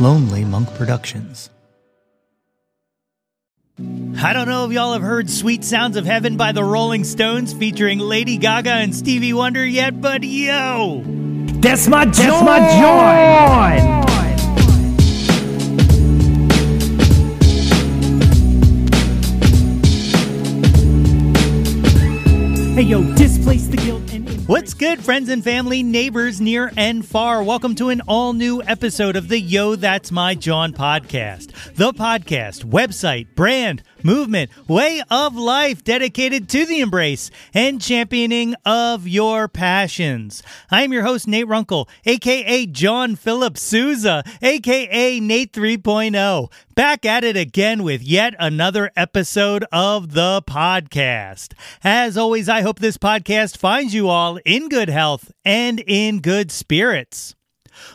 Lonely Monk Productions. I don't know if y'all have heard Sweet Sounds of Heaven by the Rolling Stones featuring Lady Gaga and Stevie Wonder yet, but yo! That's my joy! That's my joy! Hey yo, displace the guilt and What's good, friends and family, neighbors near and far? Welcome to an all new episode of the Yo That's My Jawn podcast. The podcast, website, brand, movement, way of life dedicated to the embrace and championing of your passions. I am your host, Nate Runkle, aka John Philip Sousa, aka Nate 3.0 back at it again with yet another episode of the podcast. As always, I hope this podcast finds you all in good health and in good spirits.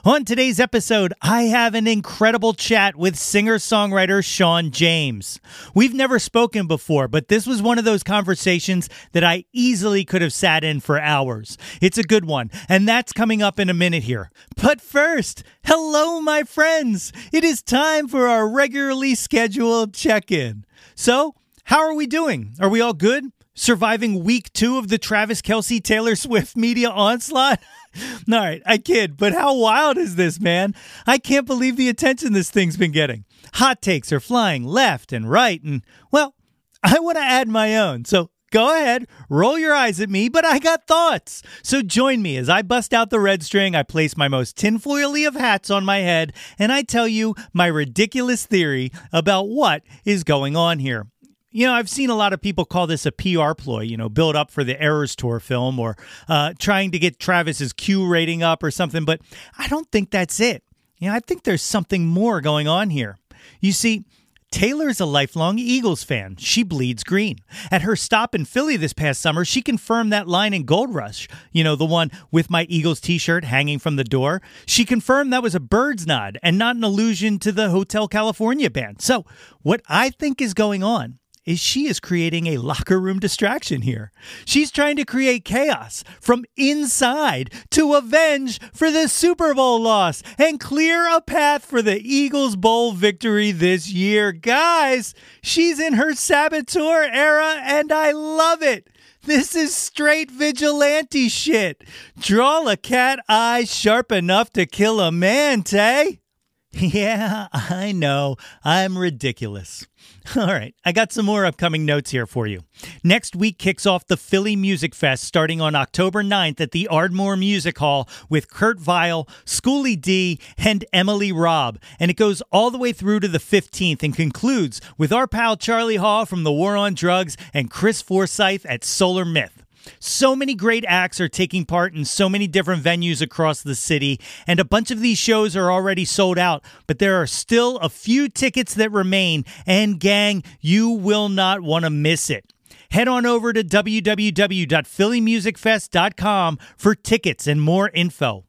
On today's episode, I have an incredible chat with singer songwriter Shawn James. We've never spoken before, but this was one of those conversations that I easily could have sat in for hours. It's a good one, and that's coming up in a minute here. But first, hello, my friends. It is time for our regularly scheduled check in. So, how are we doing? Are we all good? Surviving week two of the Travis Kelce Taylor Swift media onslaught? All right, I kid, but how wild is this, man? I can't believe the attention this thing's been getting. Hot takes are flying left and right, and, well, I want to add my own. So go ahead, roll your eyes at me, but I got thoughts. So join me as I bust out the red string, I place my most tinfoily of hats on my head, and I tell you my ridiculous theory about what is going on here. You know, I've seen a lot of people call this a PR ploy, you know, build up for the Eras Tour film or uh, trying to get Travis's Q rating up or something, but I don't think that's it. You know, I think there's something more going on here. You see, Taylor is a lifelong Eagles fan. She bleeds green. At her stop in Philly this past summer, she confirmed that line in Gold Rush, you know, the one with my Eagles t shirt hanging from the door. She confirmed that was a bird's nod and not an allusion to the Hotel California band. So, what I think is going on is she is creating a locker room distraction here. She's trying to create chaos from inside to avenge for the Super Bowl loss and clear a path for the Eagles Bowl victory this year. Guys, she's in her saboteur era and I love it. This is straight vigilante shit. Draw a cat eye sharp enough to kill a man, Tay. Yeah, I know. I'm ridiculous. All right, I got some more upcoming notes here for you. Next week kicks off the Philly Music Fest starting on October 9th at the Ardmore Music Hall with Kurt Vile, Schoolly D, and Emily Robb. And it goes all the way through to the 15th and concludes with our pal Charlie Hall from The War on Drugs and Chris Forsyth at Solar Myth. So many great acts are taking part in so many different venues across the city, and a bunch of these shows are already sold out, but there are still a few tickets that remain, and gang, you will not want to miss it. Head on over to www.phillymusicfest.com for tickets and more info.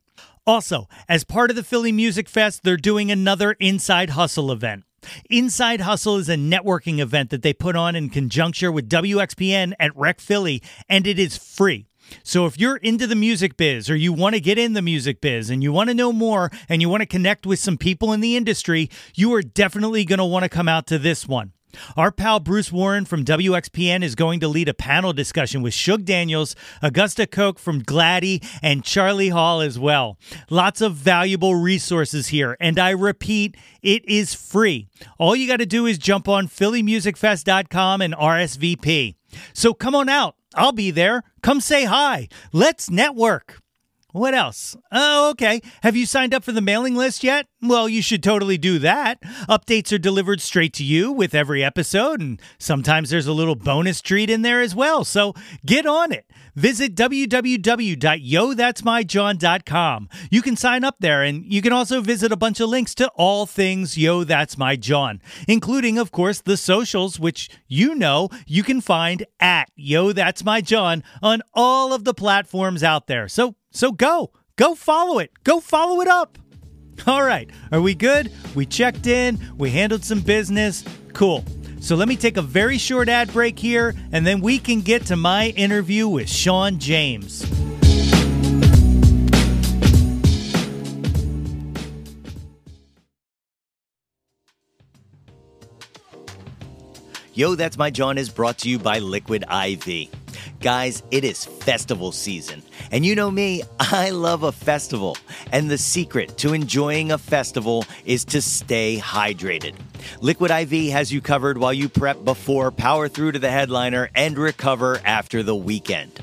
Also, as part of the Philly Music Fest, they're doing another Inside Hustle event. Inside Hustle is a networking event that they put on in conjunction with WXPN at Rec Philly, and it is free. So if you're into the music biz or you want to get in the music biz and you want to know more and you want to connect with some people in the industry, you are definitely going to want to come out to this one. Our pal Bruce Warren from WXPN is going to lead a panel discussion with Shug Daniels, Augusta Koch from Gladie, and Charlie Hall as well. Lots of valuable resources here, and I repeat, it is free. All you got to do is jump on PhillyMusicFest.com and RSVP. So come on out. I'll be there. Come say hi. Let's network. What else? Oh, okay. Have you signed up for the mailing list yet? Well, you should totally do that. Updates are delivered straight to you with every episode, and sometimes there's a little bonus treat in there as well. So get on it. Visit www.yothat'smyjawn.com. You can sign up there, and you can also visit a bunch of links to all things Yo That's My Jawn, including, of course, the socials, which you know you can find at Yo That's My Jawn on all of the platforms out there. So so go, go follow it, go follow it up. All right, are we good? We checked in, we handled some business. Cool. So let me take a very short ad break here, and then we can get to my interview with Shawn James. Yo, That's My Jawn is brought to you by Liquid IV. Guys, it is festival season. And you know me, I love a festival. And the secret to enjoying a festival is to stay hydrated. Liquid IV has you covered while you prep before, power through to the headliner, and recover after the weekend.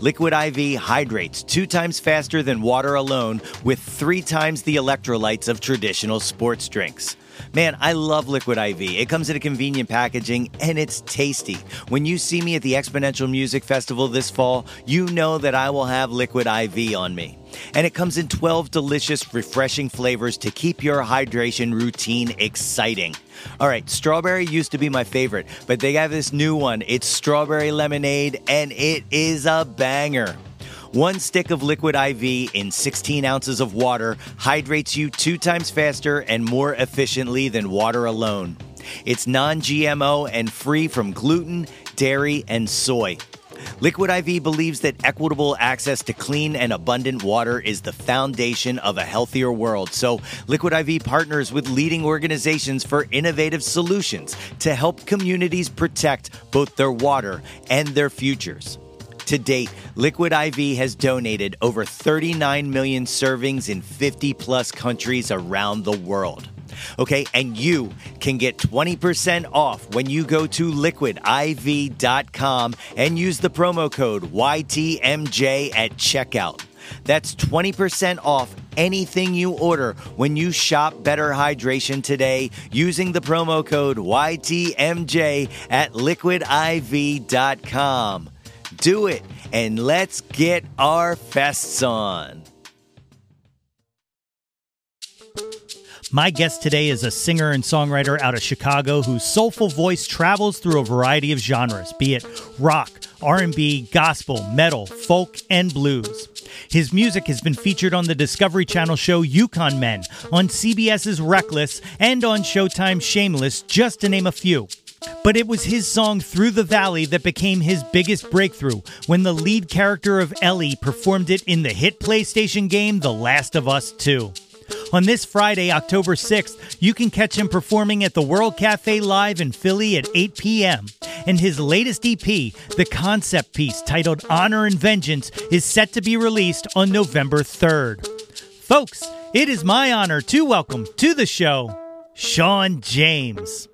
Liquid IV hydrates two times faster than water alone with three times the electrolytes of traditional sports drinks. Man, I love Liquid IV. It comes in a convenient packaging and it's tasty. When you see me at the XPoNential Music Festival this fall, you know that I will have Liquid IV on me. And it comes in 12 delicious, refreshing flavors to keep your hydration routine exciting. All right, strawberry used to be my favorite, but they have this new one. It's strawberry lemonade, and it is a banger. One stick of liquid IV in 16 ounces of water hydrates you two times faster and more efficiently than water alone. It's non GMO and free from gluten, dairy, and soy. Liquid IV believes that equitable access to clean and abundant water is the foundation of a healthier world. So, Liquid IV partners with leading organizations for innovative solutions to help communities protect both their water and their futures. To date, Liquid IV has donated over 39 million servings in 50 plus countries around the world. Okay, and you can get 20% off when you go to liquidiv.com and use the promo code YTMJ at checkout. That's 20% off anything you order when you shop Better Hydration today using the promo code YTMJ at liquidiv.com. Do it and let's get our fests on. My guest today is a singer and songwriter out of Chicago whose soulful voice travels through a variety of genres, be it rock, R&B, gospel, metal, folk, and blues. His music has been featured on the Discovery Channel show Yukon Men, on CBS's Reckless, and on Showtime's Shameless, just to name a few. But it was his song Through the Valley that became his biggest breakthrough when the lead character of Ellie performed it in the hit PlayStation game The Last of Us 2. On this Friday, October 6th, you can catch him performing at the World Cafe Live in Philly at 8 p.m. And his latest EP, the concept piece titled Honor and Vengeance, is set to be released on November 3rd. Folks, it is my honor to welcome to the show Shawn James.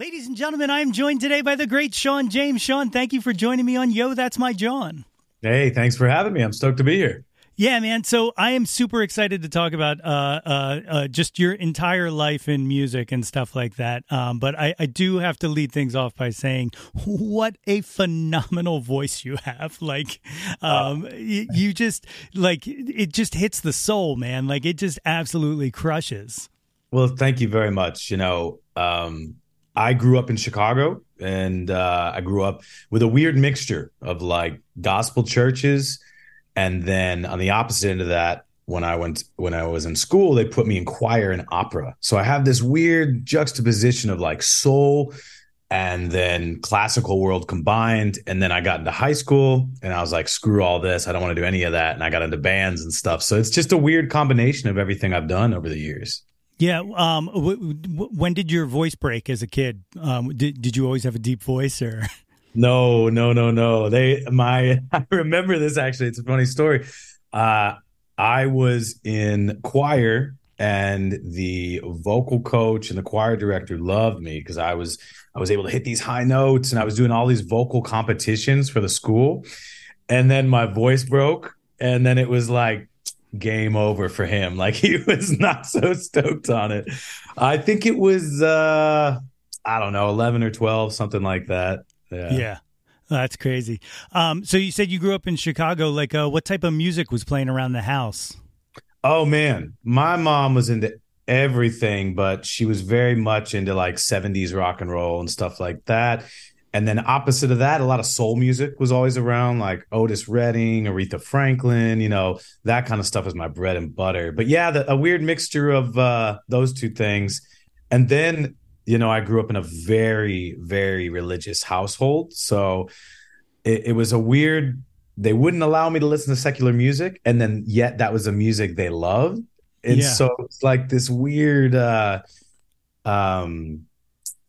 Ladies and gentlemen, I am joined today by the great Shawn James. Shawn, thank you for joining me on Yo, That's My Jawn. Hey, thanks for having me. I'm stoked to be here. Yeah, man. So I am super excited to talk about uh, uh, uh, just your entire life in music and stuff like that. Um, but I, I, do have to lead things off by saying, what a phenomenal voice you have! Like, um, you, you just like it just hits the soul, man. Like it just absolutely crushes. Well, thank you very much. You know, um, I grew up in Chicago and uh, I grew up with a weird mixture of like gospel churches. And then on the opposite end of that, when I went when I was in school, they put me in choir and opera. So I have this weird juxtaposition of like soul and then classical world combined. And then I got into high school and I was like, screw all this. I don't want to do any of that. And I got into bands and stuff. So it's just a weird combination of everything I've done over the years. Yeah. Um, w- w- when did your voice break as a kid? Um, did did you always have a deep voice, or? No, no, no, no. They my I remember this actually. It's a funny story. Uh, I was in choir, and the vocal coach and the choir director loved me because I was I was able to hit these high notes, and I was doing all these vocal competitions for the school. And then my voice broke, and then it was like game over for him. Like he was not so stoked on it. I think it was uh I don't know, 11 or 12, something like that. Yeah. Yeah. That's crazy. Um so you said you grew up in Chicago like uh what type of music was playing around the house? Oh man, my mom was into everything, but she was very much into like 70s rock and roll and stuff like that. And then opposite of that, a lot of soul music was always around, like Otis Redding, Aretha Franklin, you know, that kind of stuff is my bread and butter. But yeah, the, a weird mixture of uh, those two things. And then, you know, I grew up in a very, very religious household. So it, it was a weird, they wouldn't allow me to listen to secular music. And then yet that was the music they loved. And yeah. so it's like this weird, uh, um,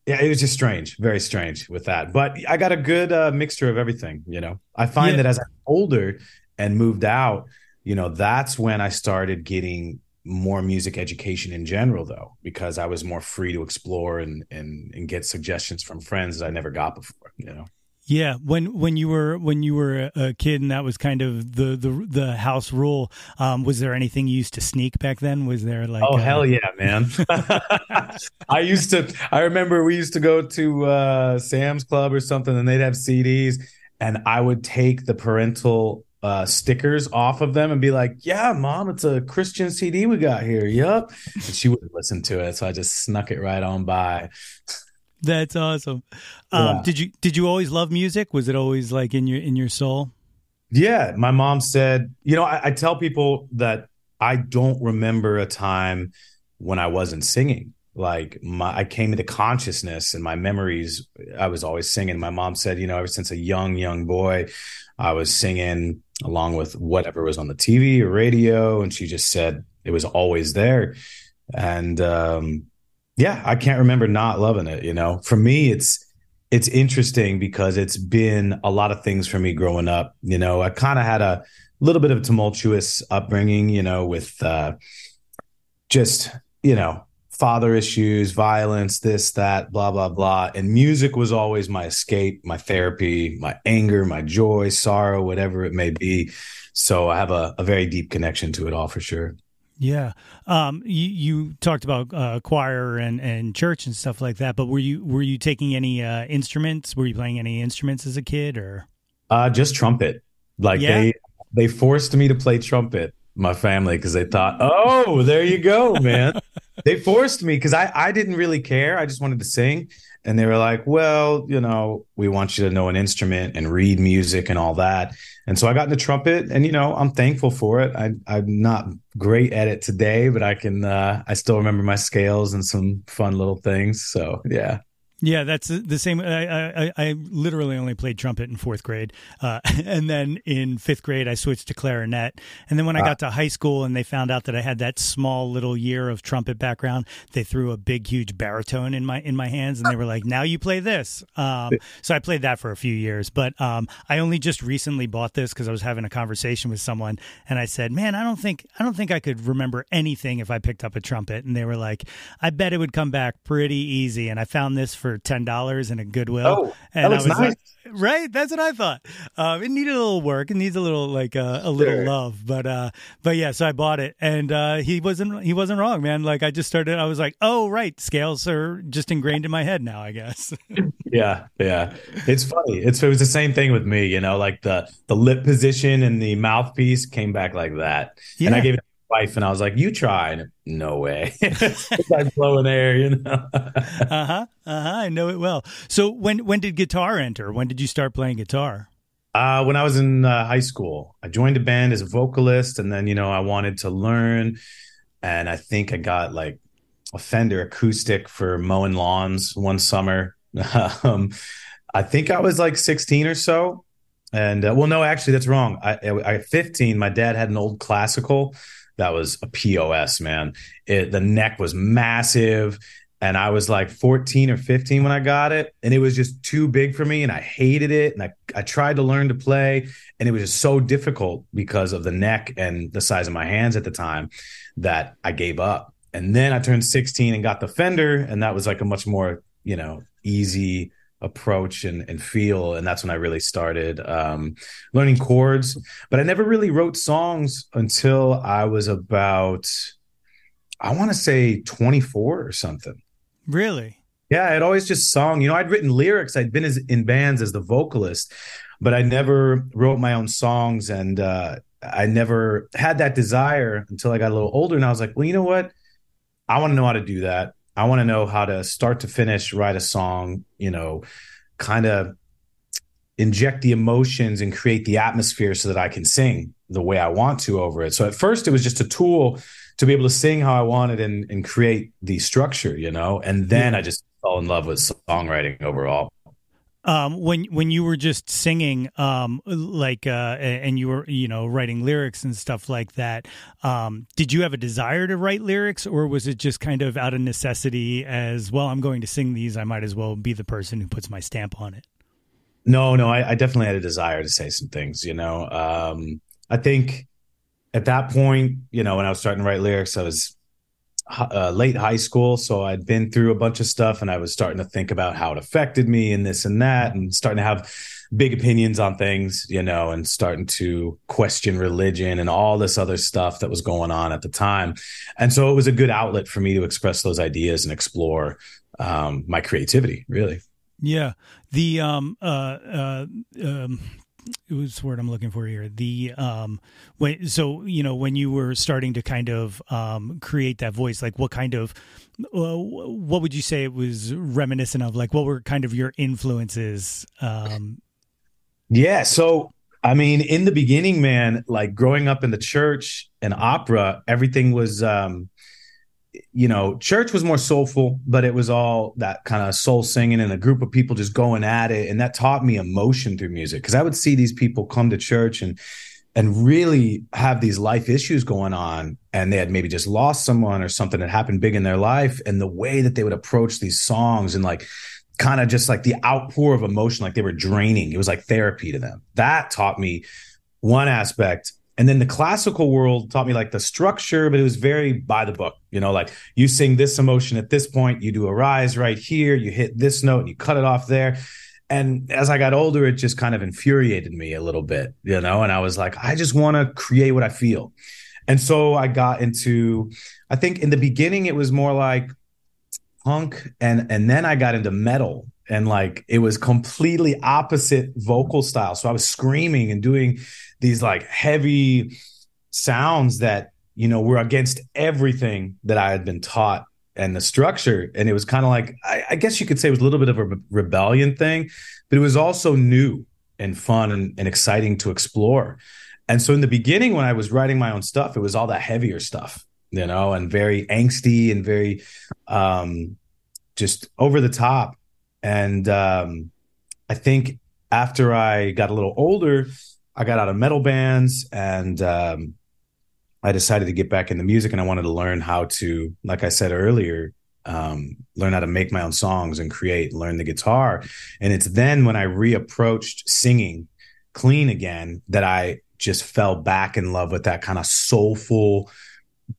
yeah, it was just strange, very strange with that. But I got a good uh, mixture of everything. You know, I find Yeah. that as I'm older and moved out, you know, that's when I started getting more music education in general, though, because I was more free to explore and and and get suggestions from friends that I never got before. You know. Yeah, when when you were when you were a kid and that was kind of the the the house rule. Um, was there anything you used to sneak back then? Was there like Oh uh, hell yeah, man! I used to. I remember we used to go to uh, Sam's Club or something, and they'd have CDs, and I would take the parental uh, stickers off of them and be like, "Yeah, mom, it's a Christian CD we got here." Yep, and she wouldn't listen to it, so I just snuck it right on by. That's awesome. Um, Yeah. Did you did you always love music? Was it always like in your in your soul? Yeah, my mom said, you know, I, I tell people that I don't remember a time when I wasn't singing. Like my, I came into consciousness and my memories. I was always singing. My mom said, you know, ever since a young young boy, I was singing along with whatever was on the TV or radio, and she just said it was always there. And um, yeah, I can't remember not loving it. You know, for me, it's it's interesting because it's been a lot of things for me growing up. You know, I kind of had a little bit of a tumultuous upbringing, you know, with uh, just, you know, father issues, violence, this, that, blah, blah, blah. And music was always my escape, my therapy, my anger, my joy, sorrow, whatever it may be. So I have a, a very deep connection to it all for sure. Yeah. Um, you, you talked about uh, choir and, and church and stuff like that, but were you were you taking any uh, instruments? Were you playing any instruments as a kid or? Uh, just trumpet. Like Yeah? they they forced me to play trumpet, my family, because they thought, oh, there you go, man. they forced me because I I didn't really care. I just wanted to sing, and they were like, well, you know, we want you to know an instrument and read music and all that. And so I got into trumpet, and you know, I'm thankful for it. I I'm not great at it today, but I can uh, I still remember my scales and some fun little things. So yeah. Yeah, that's the same. I, I, I literally only played trumpet in fourth grade, uh, and then in fifth grade I switched to clarinet. And then when I got to high school and they found out that I had that small little year of trumpet background, they threw a big, huge baritone in my in my hands, and they were like, "Now you play this." Um, so I played that for a few years, but um, I only just recently bought this because I was having a conversation with someone, and I said, "Man, I don't think I don't think I could remember anything if I picked up a trumpet." And they were like, "I bet it would come back pretty easy." And I found this for ten dollars in a Goodwill. Oh, and that I was nice. like, right? That's what I thought. Um, it needed a little work. It needs a little like uh, a little Sure. love, but uh, but yeah. So I bought it, and uh, he wasn't he wasn't wrong, man. Like I just started. I was like, oh right, scales are just ingrained in my head now. I guess. Yeah, yeah. It's funny. It's it was the same thing with me, you know, like the the lip position and the mouthpiece came back like that. And I gave it to my wife and I was like, "You try." And no way. it's like blowing air, you know. uh huh. Uh huh. I know it well. So when when did guitar enter? When did you start playing guitar? Uh, when I was in uh, high school, I joined a band as a vocalist, and then you know I wanted to learn, and I think I got like a Fender acoustic for mowing lawns one summer. um, I think I was like 16 or so, and uh, well, no, actually, that's wrong. I, I at 15, my dad had an old classical that was a POS man. It, the neck was massive. And I was like 14 or 15 when I got it. And it was just too big for me. And I hated it. And I, I tried to learn to play. And it was just so difficult because of the neck and the size of my hands at the time that I gave up. And then I turned 16 and got the Fender. And that was like a much more, you know, easy approach and, and feel. And that's when I really started um, learning chords. But I never really wrote songs until I was about, I want to say 24 or something. Really? Yeah, I'd always just sung. You know, I'd written lyrics. I'd been as, in bands as the vocalist, but I never wrote my own songs, and uh, I never had that desire until I got a little older. And I was like, well, you know what? I want to know how to do that. I want to know how to start to finish write a song. You know, kind of inject the emotions and create the atmosphere so that I can sing the way I want to over it. So at first, it was just a tool to be able to sing how I wanted and, and create the structure, you know. And then. I just fell in love with songwriting overall. Um, when when you were just singing, um, like, uh, and you were, you know, writing lyrics and stuff like that, um, did you have a desire to write lyrics, or was it just kind of out of necessity? As well, I'm going to sing these. I might as well be the person who puts my stamp on it. No, no, I, I definitely had a desire to say some things. You know, um, I think at that point, you know, when I was starting to write lyrics, I was uh, late high school, so I'd been through a bunch of stuff, and I was starting to think about how it affected me and this and that, and starting to have big opinions on things, you know, and starting to question religion and all this other stuff that was going on at the time. And so it was a good outlet for me to express those ideas and explore um, my creativity, really. Yeah. The um uh uh um the word I'm looking for here. The um when so you know when you were starting to kind of um create that voice, like what kind of uh, what would you say it was reminiscent of? Like what were kind of your influences? Um Yeah, so I mean, in the beginning, man, like growing up in the church and opera, everything was um you know, church was more soulful, but it was all that kind of soul singing and a group of people just going at it. And that taught me emotion through music because I would see these people come to church and and really have these life issues going on. And they had maybe just lost someone or something that happened big in their life. And the way that they would approach these songs and like kind of just like the outpour of emotion like they were draining. It was like therapy to them. That taught me one aspect and then the classical world taught me like the structure, but it was very by the book. You know, like you sing this emotion at this point, you do a rise right here, you hit this note, and you cut it off there. And as I got older, it just kind of infuriated me a little bit, you know, and I was like, I just want to create what I feel. And so I got into, I think in the beginning, it was more like punk and and then I got into metal and like it was completely opposite vocal style. So I was screaming and doing these like heavy sounds that you know were against everything that I had been taught and the structure. And it was kind of like I, I, guess you could say it was a little bit of a re- rebellion thing, but it was also new and fun and, and exciting to explore. And so in the beginning, when I was writing my own stuff, it was all that heavier stuff, you know, and very angsty and very um, just over the top. And um, I think after I got a little older, I got out of metal bands and um, I decided to get back into music and I wanted to learn how to, like I said earlier, um, learn how to make my own songs and create, learn the guitar. And it's then when I reapproached singing clean again that I just fell back in love with that kind of soulful,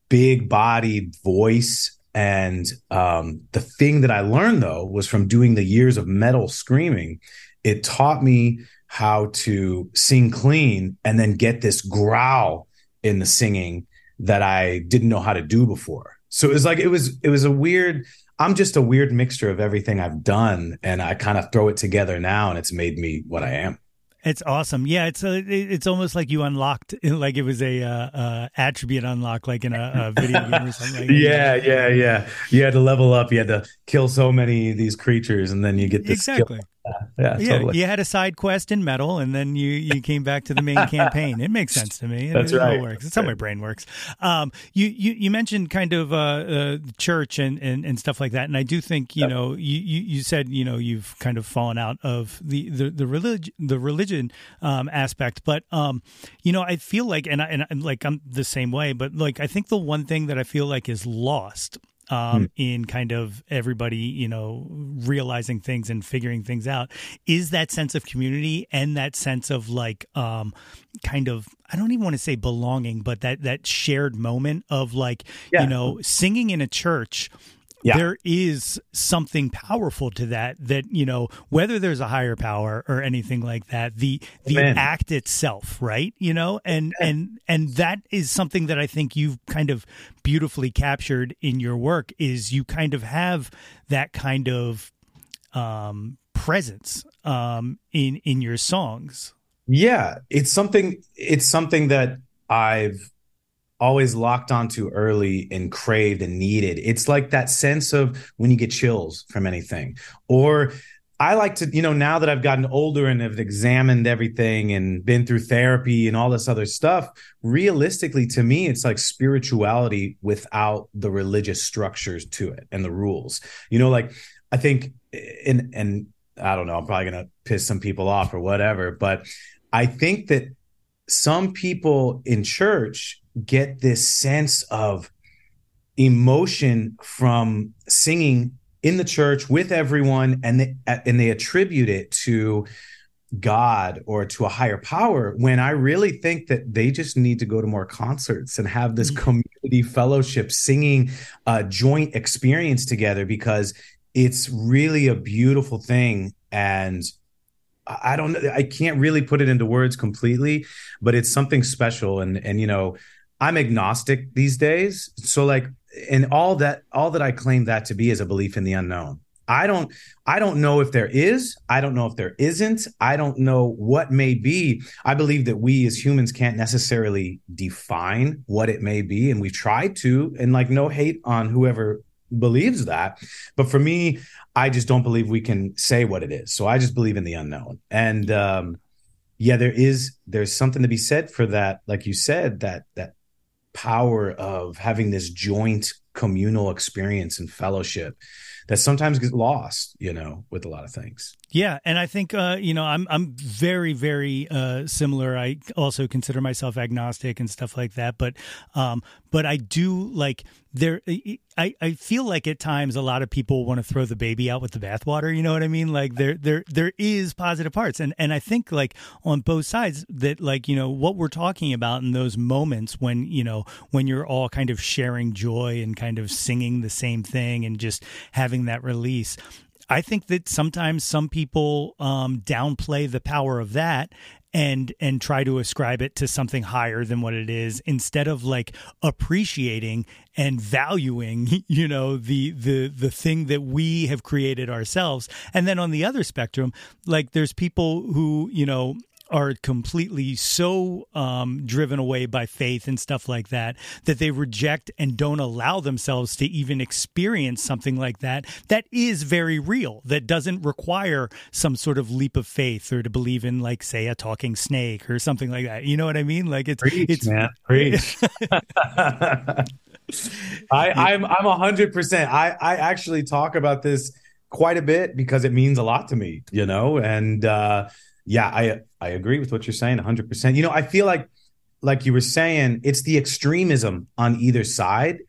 big bodied voice. And um, the thing that I learned though was from doing the years of metal screaming, it taught me how to sing clean and then get this growl in the singing that I didn't know how to do before. So it was like it was it was a weird I'm just a weird mixture of everything I've done and I kind of throw it together now and it's made me what I am. It's awesome. Yeah, it's a, it's almost like you unlocked, like it was a uh, uh, attribute unlock, like in a, a video game or something. Like yeah, yeah, yeah. You had to level up. You had to kill so many of these creatures, and then you get this exactly. Skill. Yeah, yeah, totally. You had a side quest in metal, and then you you came back to the main campaign. It makes sense to me. That's it, right. It works. It's how my brain works. Um, you, you you mentioned kind of uh, uh, church and, and, and stuff like that, and I do think you yep. know you, you, you said you know you've kind of fallen out of the the the religion the religion um, aspect, but um, you know I feel like and I, and, and like I'm the same way, but like I think the one thing that I feel like is lost um, hmm. in kind of everybody, you know, realizing things and figuring things out is that sense of community and that sense of like, um, kind of, I don't even want to say belonging, but that, that shared moment of like, yeah. you know, singing in a church yeah. there is something powerful to that that you know whether there's a higher power or anything like that the the Amen. act itself right you know and yeah. and and that is something that i think you've kind of beautifully captured in your work is you kind of have that kind of um presence um in in your songs yeah it's something it's something that i've always locked onto early and craved and needed. It's like that sense of when you get chills from anything. Or I like to, you know, now that I've gotten older and have examined everything and been through therapy and all this other stuff, realistically to me, it's like spirituality without the religious structures to it and the rules. You know, like I think and and I don't know, I'm probably to piss some people off or whatever, but I think that some people in church get this sense of emotion from singing in the church with everyone and they, and they attribute it to God or to a higher power when I really think that they just need to go to more concerts and have this mm-hmm. community fellowship, singing a joint experience together because it's really a beautiful thing. And I don't I can't really put it into words completely, but it's something special. And, and, you know, I'm agnostic these days. So, like, and all that, all that I claim that to be is a belief in the unknown. I don't I don't know if there is. I don't know if there isn't. I don't know what may be. I believe that we as humans can't necessarily define what it may be and we've tried to and like no hate on whoever believes that. But for me, I just don't believe we can say what it is. So I just believe in the unknown. And um yeah, there is there's something to be said for that like you said that that power of having this joint communal experience and fellowship that sometimes gets lost, you know, with a lot of things. Yeah, and I think uh, you know I'm I'm very very uh, similar. I also consider myself agnostic and stuff like that, but um, but I do like there. I I feel like at times a lot of people want to throw the baby out with the bathwater. You know what I mean? Like there there there is positive parts, and and I think like on both sides that like you know what we're talking about in those moments when you know when you're all kind of sharing joy and kind of singing the same thing and just having that release I think that sometimes some people um, downplay the power of that and and try to ascribe it to something higher than what it is instead of like appreciating and valuing you know the the the thing that we have created ourselves. And then on the other spectrum like there's people who you know are completely so um, driven away by faith and stuff like that that they reject and don't allow themselves to even experience something like that that is very real that doesn't require some sort of leap of faith or to believe in like say a talking snake or something like that you know what i mean like it's preach, it's man preach I, I'm I'm a hundred percent. I I actually talk about this quite a bit because it means a lot to me, you know. And uh, yeah, I I agree with what you're saying 100%. You know, I feel like like you were saying, it's the extremism on either side.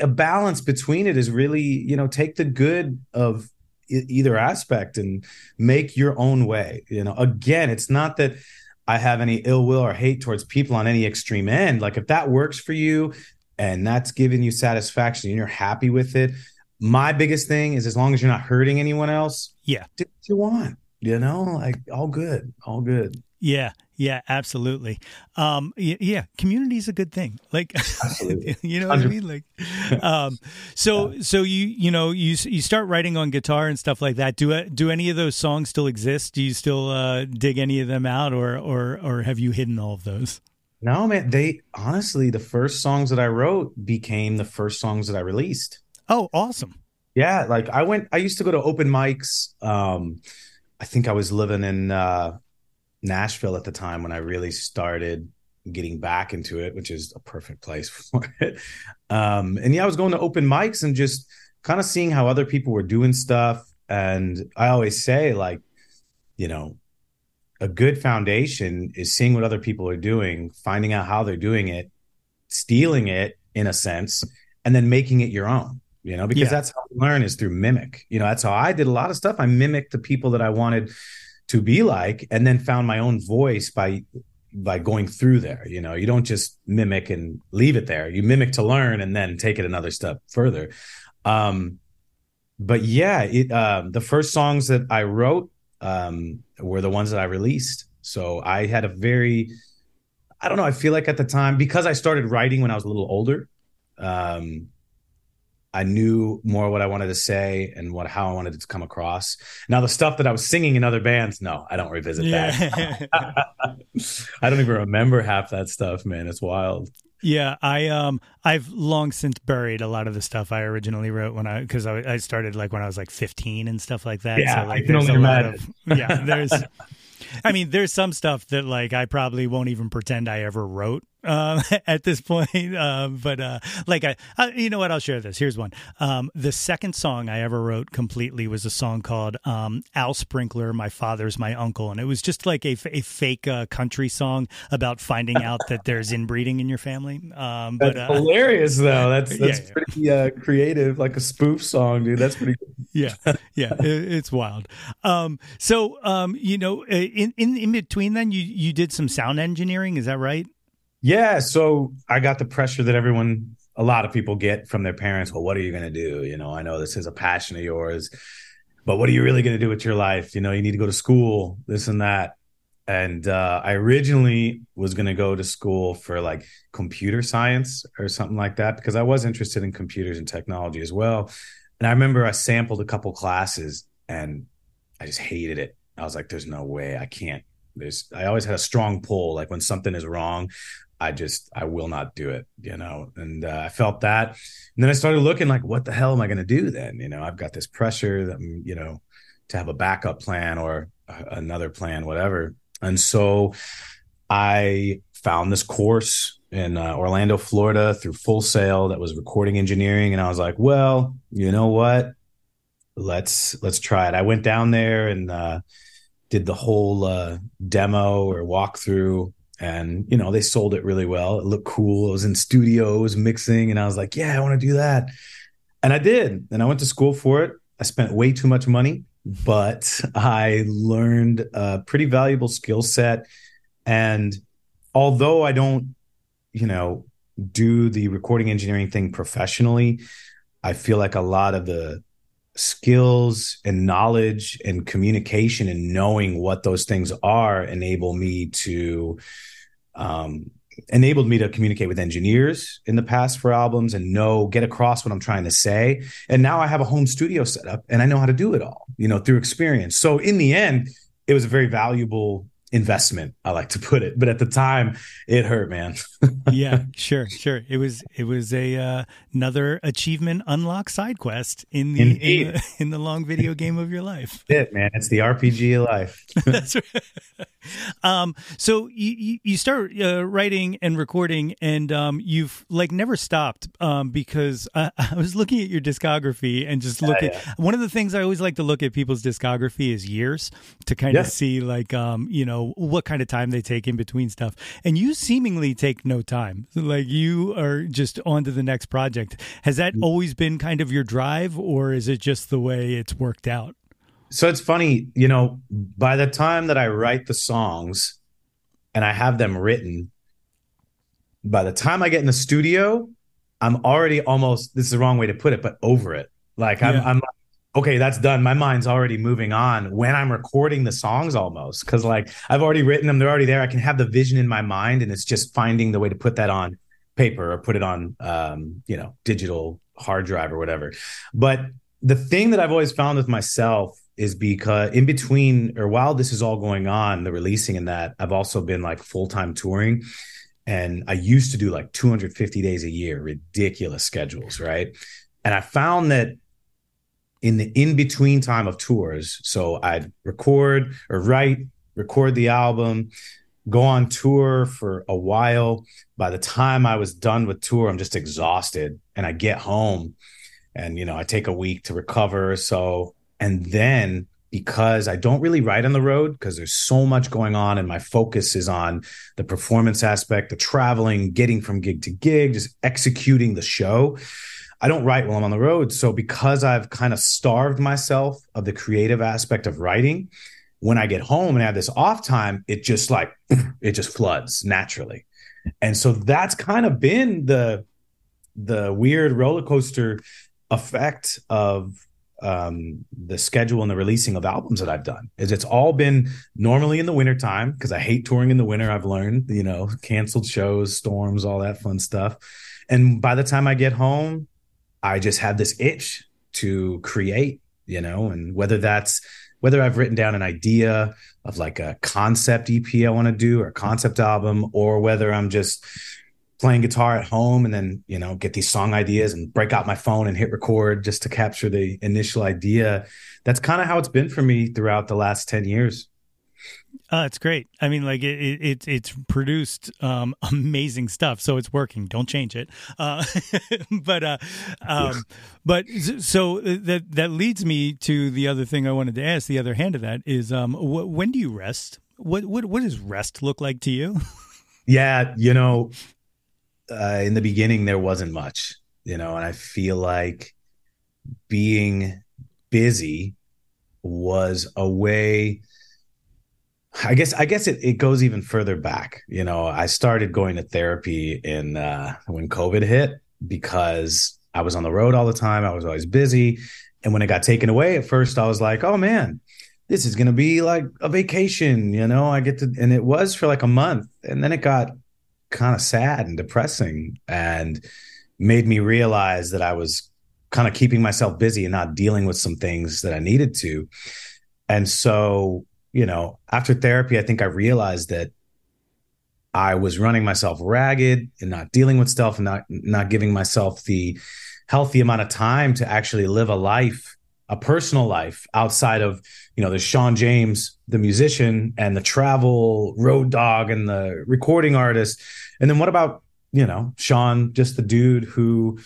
A balance between it is really, you know, take the good of either aspect and make your own way. You know, again, it's not that I have any ill will or hate towards people on any extreme end. Like if that works for you and that's giving you satisfaction and you're happy with it, my biggest thing is as long as you're not hurting anyone else, yeah, do what you want you know like all good all good. Yeah yeah absolutely. Um yeah community is a good thing. Like you know what i mean? Like um so yeah. so you you know you you start writing on guitar and stuff like that. Do do any of those songs still exist? Do you still uh dig any of them out or or or have you hidden all of those? No man they honestly the first songs that i wrote became the first songs that i released. Oh awesome. Yeah like i went i used to go to open mics um I think I was living in uh, Nashville at the time when I really started getting back into it, which is a perfect place for it. Um, and yeah, I was going to open mics and just kind of seeing how other people were doing stuff. And I always say, like, you know, a good foundation is seeing what other people are doing, finding out how they're doing it, stealing it in a sense, and then making it your own you know, because yeah. that's how I learn is through mimic. You know, that's how I did a lot of stuff. I mimicked the people that I wanted to be like, and then found my own voice by by going through there. You know, you don't just mimic and leave it there. You mimic to learn and then take it another step further. Um, but yeah, it uh, the first songs that I wrote um, were the ones that I released. So I had a very, I don't know. I feel like at the time because I started writing when I was a little older. Um, I knew more what I wanted to say and what how I wanted it to come across. Now the stuff that I was singing in other bands, no, I don't revisit yeah. that. I don't even remember half that stuff, man. It's wild. Yeah, I um I've long since buried a lot of the stuff I originally wrote when I because I, I started like when I was like 15 and stuff like that. Yeah, so like I there's a lot of yeah, there's I mean, there's some stuff that like I probably won't even pretend I ever wrote um, at this point. Um, but uh, like I, I, you know what? I'll share this. Here's one. Um, the second song I ever wrote completely was a song called um, "Al Sprinkler." My father's my uncle, and it was just like a, a fake uh, country song about finding out that there's inbreeding in your family. Um, but that's uh, hilarious, though. That's that's yeah, pretty uh, creative, like a spoof song, dude. That's pretty. yeah, yeah, it, it's wild. Um, so, um, you know, uh, in, in in between, then you you did some sound engineering. Is that right? Yeah. So I got the pressure that everyone, a lot of people get from their parents. Well, what are you going to do? You know, I know this is a passion of yours, but what are you really going to do with your life? You know, you need to go to school, this and that. And uh, I originally was going to go to school for like computer science or something like that because I was interested in computers and technology as well. And I remember I sampled a couple classes and I just hated it. I was like, there's no way I can't. There's, I always had a strong pull. Like when something is wrong, I just, I will not do it, you know? And uh, I felt that. And then I started looking like, what the hell am I going to do then? You know, I've got this pressure that, you know, to have a backup plan or another plan, whatever. And so I found this course in uh, Orlando, Florida through Full Sail that was recording engineering. And I was like, well, you know what? Let's, let's try it. I went down there and, uh, did the whole uh, demo or walkthrough and you know they sold it really well. It looked cool. It was in studios mixing. And i was like yeah i want to do that. And i did. And i went to school for it. I spent way too much money but i learned a pretty valuable skill set. And although i don't you know do the recording engineering thing professionally i feel like a lot of the skills and knowledge and communication and knowing what those things are enable me to um, enabled me to communicate with engineers in the past for albums and know get across what i'm trying to say. And now i have a home studio set up and i know how to do it all you know through experience. So in the end it was a very valuable investment i like to put it. But at the time it hurt man. Yeah sure sure. It was it was a uh, another achievement unlock side quest in the, in the, in the long video game of your life. It man. It's the rpg of life. That's right. Um so you you start uh, writing and recording and um you've like never stopped um because I, I was looking at your discography and just look at yeah. one of the things i always like to look at people's discography is years to kind yeah. of see like um you know what kind of time they take in between stuff and you seemingly take no time. Like you are just on to the next project. Has that always been kind of your drive, or is it just the way it's worked out? So it's funny, you know, by the time that I write the songs and I have them written, by the time I get in the studio, I'm already almost this is the wrong way to put it, but over it. Like I'm, yeah. I'm okay, that's done. My mind's already moving on when I'm recording the songs almost because like I've already written them, they're already there. I can have the vision in my mind, and it's just finding the way to put that on paper or put it on, um, you know, digital hard drive or whatever. But the thing that I've always found with myself is because in between or while this is all going on, the releasing and that, I've also been like full time touring. And I used to do like 250 days a year, ridiculous schedules, right? And I found that in the in between time of tours. So I'd record or write, record the album, go on tour for a while. By the time I was done with tour, I'm just exhausted and I get home and, you know, I take a week to recover. So, and then because I don't really write on the road because there's so much going on and my focus is on the performance aspect, the traveling, getting from gig to gig, just executing the show. I don't write while I'm on the road. So because I've kind of starved myself of the creative aspect of writing, when I get home and I have this off time, it just like it just floods naturally. And so that's kind of been the the weird roller coaster effect of um the schedule and the releasing of albums that I've done is it's all been normally in the wintertime because I hate touring in the winter I've learned you know canceled shows storms all that fun stuff and by the time I get home I just have this itch to create, you know, and whether that's whether I've written down an idea of like a concept EP I want to do or a concept album, or whether I'm just playing guitar at home and then, you know, get these song ideas and break out my phone and hit record just to capture the initial idea. That's kind of how it's been for me throughout the last 10 years. Uh, it's great. I mean, like it, it, it's it's produced um, amazing stuff, so it's working. Don't change it. Uh, but uh, um, but so that that leads me to the other thing I wanted to ask. The other hand of that is, um, wh- when do you rest? What what what does rest look like to you? yeah, you know, uh, in the beginning there wasn't much, you know, and I feel like being busy was a way I guess I guess it, it goes even further back. You know, I started going to therapy in uh, when COVID hit because I was on the road all the time. I was always busy, and when it got taken away, at first I was like, "Oh man, this is gonna be like a vacation." You know, I get to, and it was for like a month, and then it got kind of sad and depressing, and made me realize that I was kind of keeping myself busy and not dealing with some things that I needed to. And so you know, after therapy, I think I realized that I was running myself ragged and not dealing with stuff and not not giving myself the healthy amount of time to actually live a life, a personal life outside of, you know, the Shawn James, the musician and the travel road dog and the recording artist. And then what about, you know, Shawn, just the dude who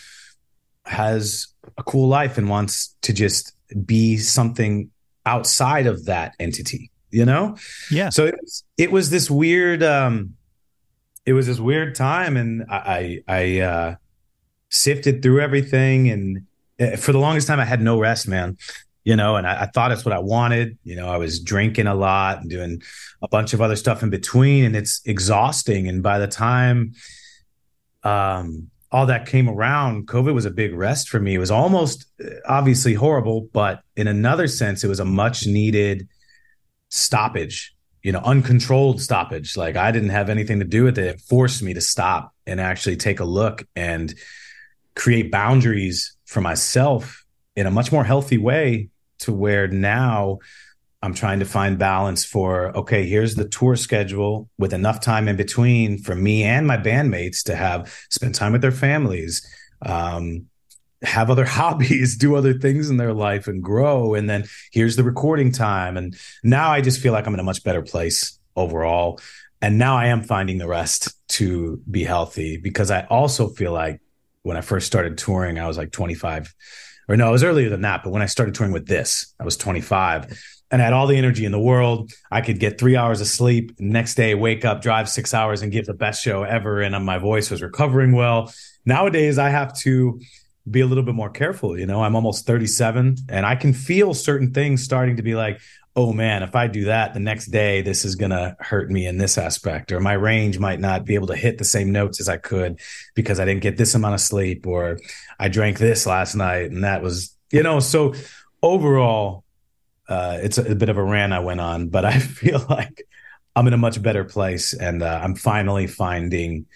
has a cool life and wants to just be something outside of that entity you know? Yeah. So it was, it was this weird, um, it was this weird time and I, I, I uh, sifted through everything. And uh, for the longest time, I had no rest, man, you know, and I, I thought it's what I wanted. You know, I was drinking a lot and doing a bunch of other stuff in between and it's exhausting. And by the time, um, all that came around, COVID was a big rest for me. It was almost uh, obviously horrible, but in another sense, it was a much needed stoppage, you know, uncontrolled stoppage. Like I didn't have anything to do with it. It forced me to stop and actually take a look and create boundaries for myself in a much more healthy way to where now I'm trying to find balance for okay, here's the tour schedule with enough time in between for me and my bandmates to have spend time with their families. Um, have other hobbies, do other things in their life and grow. And then here's the recording time. And now I just feel like I'm in a much better place overall. And now I am finding the rest to be healthy because I also feel like when I first started touring, I was like 25 or no, it was earlier than that. But when I started touring with this, I was 25 and I had all the energy in the world. I could get three hours of sleep. Next day, wake up, drive six hours, and give the best show ever. And my voice was recovering well. Nowadays, I have to be a little bit more careful. You know, I'm almost 37 and I can feel certain things starting to be like, oh man, if I do that the next day, this is going to hurt me in this aspect, or my range might not be able to hit the same notes as I could because I didn't get this amount of sleep, or I drank this last night and that was, you know, so overall, uh, it's a, a, bit of a rant I went on, but I feel like I'm in a much better place and uh, I'm finally finding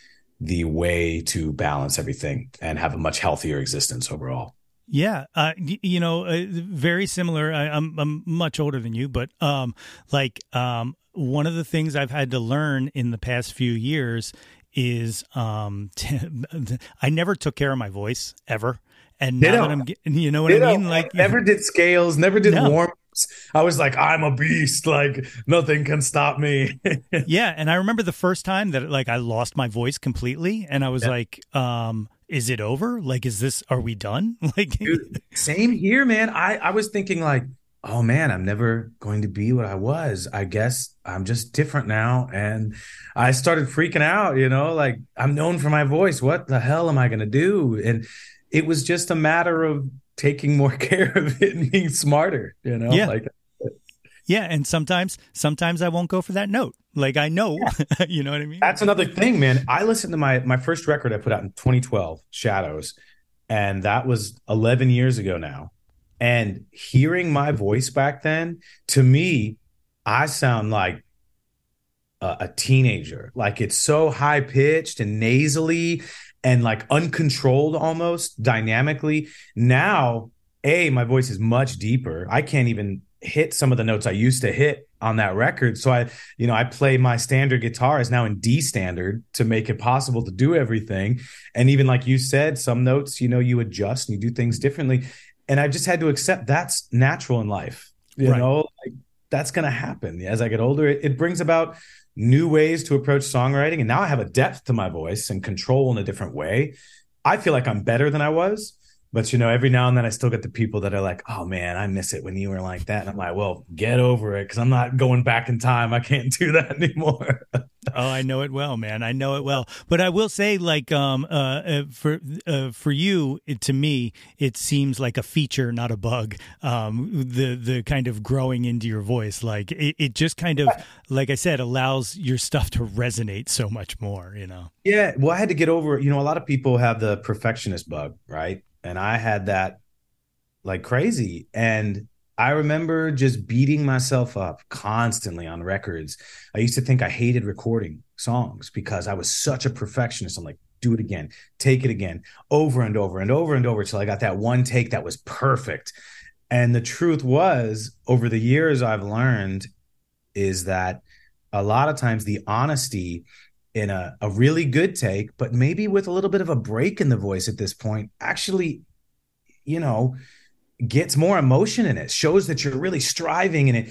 the way to balance everything and have a much healthier existence overall. Yeah, uh, you know, uh, very similar. I, am I'm, I'm much older than you, but um, like um, one of the things I've had to learn in the past few years is um, I never took care of my voice ever, and now that I'm, you know what I mean, like never did scales, never did no. warm I was like, I'm a beast. Like nothing can stop me. yeah. And I remember the first time that like I lost my voice completely and I was yeah. like, um, is it over? Like, is this, are we done? Like, Dude, same here, man. I, I was thinking like, oh man, I'm never going to be what I was. I guess I'm just different now. And I started freaking out, you know, like I'm known for my voice. What the hell am I going to do? And it was just a matter of taking more care of it and being smarter, you know? Yeah. Like yeah, and sometimes sometimes I won't go for that note. Like I know, yeah. you know what I mean? That's another thing, man. I listened to my my first record I put out in 2012, Shadows, and that was 11 years ago now. And hearing my voice back then, to me, I sound like a, a teenager. Like it's so high pitched and nasally and like uncontrolled almost dynamically. Now, A, my voice is much deeper. I can't even hit some of the notes I used to hit on that record. So I, you know, I play my standard guitar is now in D standard to make it possible to do everything. And even like you said, some notes, you know, you adjust and you do things differently. And I've just had to accept that's natural in life. You right. know, like that's going to happen as I get older. It, it brings about new ways to approach songwriting. And now I have a depth to my voice and control in a different way. I feel like I'm better than I was. But you know, every now and then I still get the people that are like, "Oh man, I miss it when you were like that." And I'm like, "Well, get over it, because I'm not going back in time. I can't do that anymore." oh, I know it well, man. I know it well. But I will say, like, um, uh, uh for uh, for you, it, to me, it seems like a feature, not a bug. Um, the the kind of growing into your voice, like it, it just kind of, like I said, allows your stuff to resonate so much more. You know. Yeah. Well, I had to get over. You know, a lot of people have the perfectionist bug, right? And I had that like crazy. And I remember just beating myself up constantly on records. I used to think I hated recording songs because I was such a perfectionist. I'm like, do it again, take it again, over and over and over and over till I got that one take that was perfect. And the truth was, over the years, I've learned is that a lot of times the honesty in a, a really good take, but maybe with a little bit of a break in the voice at this point, actually, you know, gets more emotion in it, shows that you're really striving in it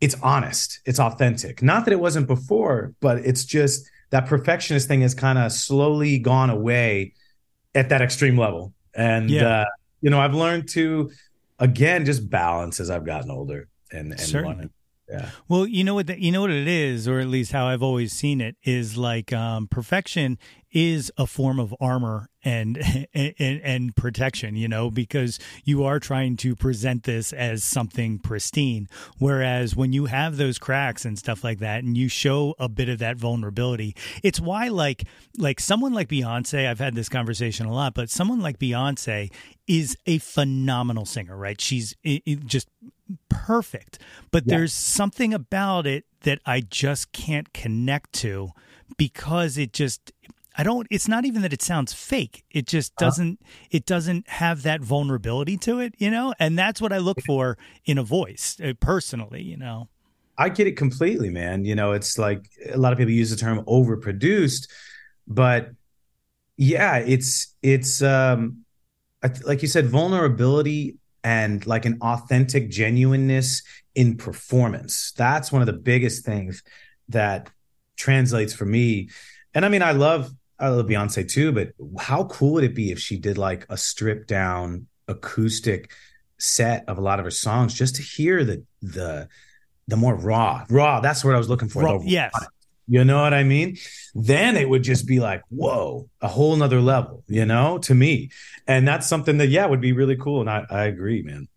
it's honest, it's authentic. Not that it wasn't before, but it's just that perfectionist thing has kind of slowly gone away at that extreme level. And yeah. uh, you know, I've learned to again just balance as I've gotten older and, and. Yeah. Well, you know what the, you know what it is, or at least how I've always seen it is like um, perfection is a form of armor and, and and protection, you know, because you are trying to present this as something pristine. Whereas when you have those cracks and stuff like that, and you show a bit of that vulnerability, it's why like like someone like Beyonce. I've had this conversation a lot, but someone like Beyonce is a phenomenal singer, right? She's it, it just perfect, but yeah. there's something about it that I just can't connect to because it just I don't it's not even that it sounds fake. It just uh-huh. doesn't uh, it doesn't have that vulnerability to it, you know? And that's what I look for in a voice, uh, personally, you know. I get it completely, man. You know, it's like a lot of people use the term overproduced, but yeah, it's it's um like you said vulnerability and like an authentic genuineness in performance. That's one of the biggest things that translates for me. And I mean, I love I love Beyonce too, but how cool would it be if she did like a stripped down acoustic set of a lot of her songs just to hear the the the more raw raw that's what i was looking for raw, yes you know what i mean? Then it would just be like whoa a whole nother level you know to me. And that's something that yeah would be really cool. And i, I agree man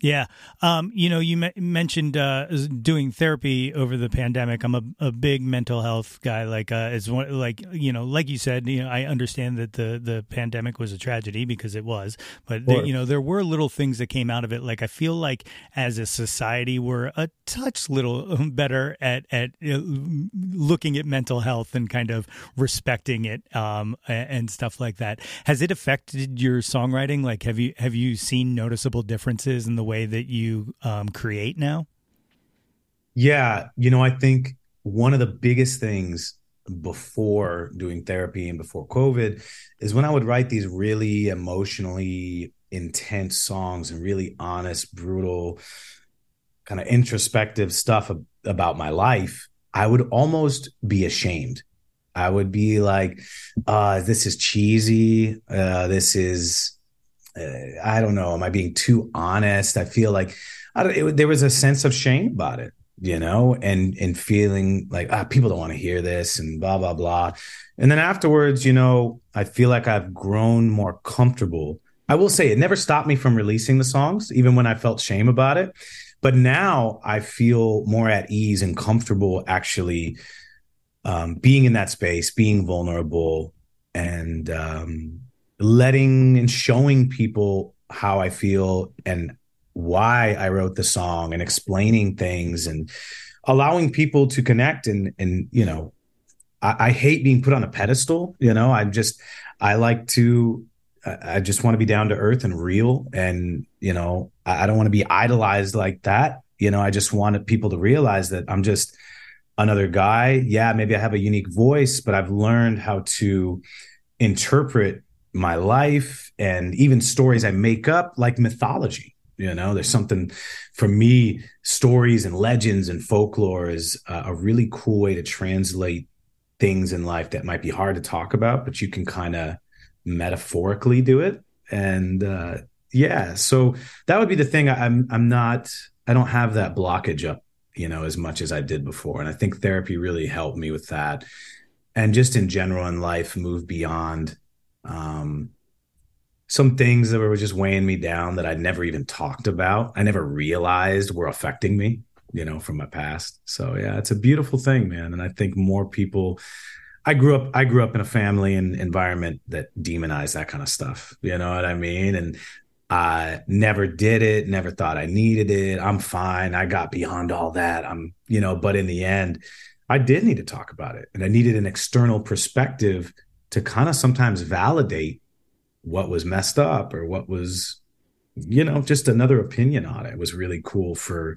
yeah. Um, you know, you me- mentioned uh, doing therapy over the pandemic. I'm a, a big mental health guy. Like, uh, one, like, you know, like you said, you know, I understand that the, the pandemic was a tragedy because it was, but, the, you know, there were little things that came out of it. Like, I feel like as a society, we're a touch little better at, at you looking at mental health and kind of respecting it um, and stuff like that. Has it affected your songwriting? Like, have you, have you seen noticeable differences in the way that you um, create now? Yeah, you know, I think one of the biggest things before doing therapy and before COVID is when I would write these really emotionally intense songs and really honest, brutal, kind of introspective stuff about my life, I would almost be ashamed. I would be like, uh, this is cheesy. Uh, this is I don't know. Am I being too honest? I feel like I it, there was a sense of shame about it, you know, and and feeling like ah, people don't want to hear this and blah blah blah. And then afterwards, you know, I feel like I've grown more comfortable. I will say it never stopped me from releasing the songs, even when I felt shame about it. But now I feel more at ease and comfortable actually um, being in that space, being vulnerable, and um, letting and showing people how I feel and why I wrote the song and explaining things and allowing people to connect and and you know I, I hate being put on a pedestal you know? I'm just I like to I just want to be down to earth and real and you know I, I don't want to be idolized like that. You know I just wanted people to realize that I'm just another guy. Yeah maybe I have a unique voice but I've learned how to interpret my life and even stories I make up like mythology. You know, there's something for me, stories and legends and folklore is a, a really cool way to translate things in life that might be hard to talk about, but you can kind of metaphorically do it. And uh, yeah, so that would be the thing. I'm I'm not I don't have that blockage up, you know, as much as I did before. And I think therapy really helped me with that. And just in general in life, move beyond um, some things that were just weighing me down that I'd never even talked about. I never realized were affecting me, you know, from my past. So yeah, it's a beautiful thing, man. And I think more people I grew up I grew up in a family and environment that demonized that kind of stuff. You know what I mean? And I never did it, never thought I needed it. I'm fine. I got beyond all that. I'm, you know, but in the end, I did need to talk about it. And I needed an external perspective to kind of sometimes validate what was messed up or what was, you know, just another opinion on it. was really cool for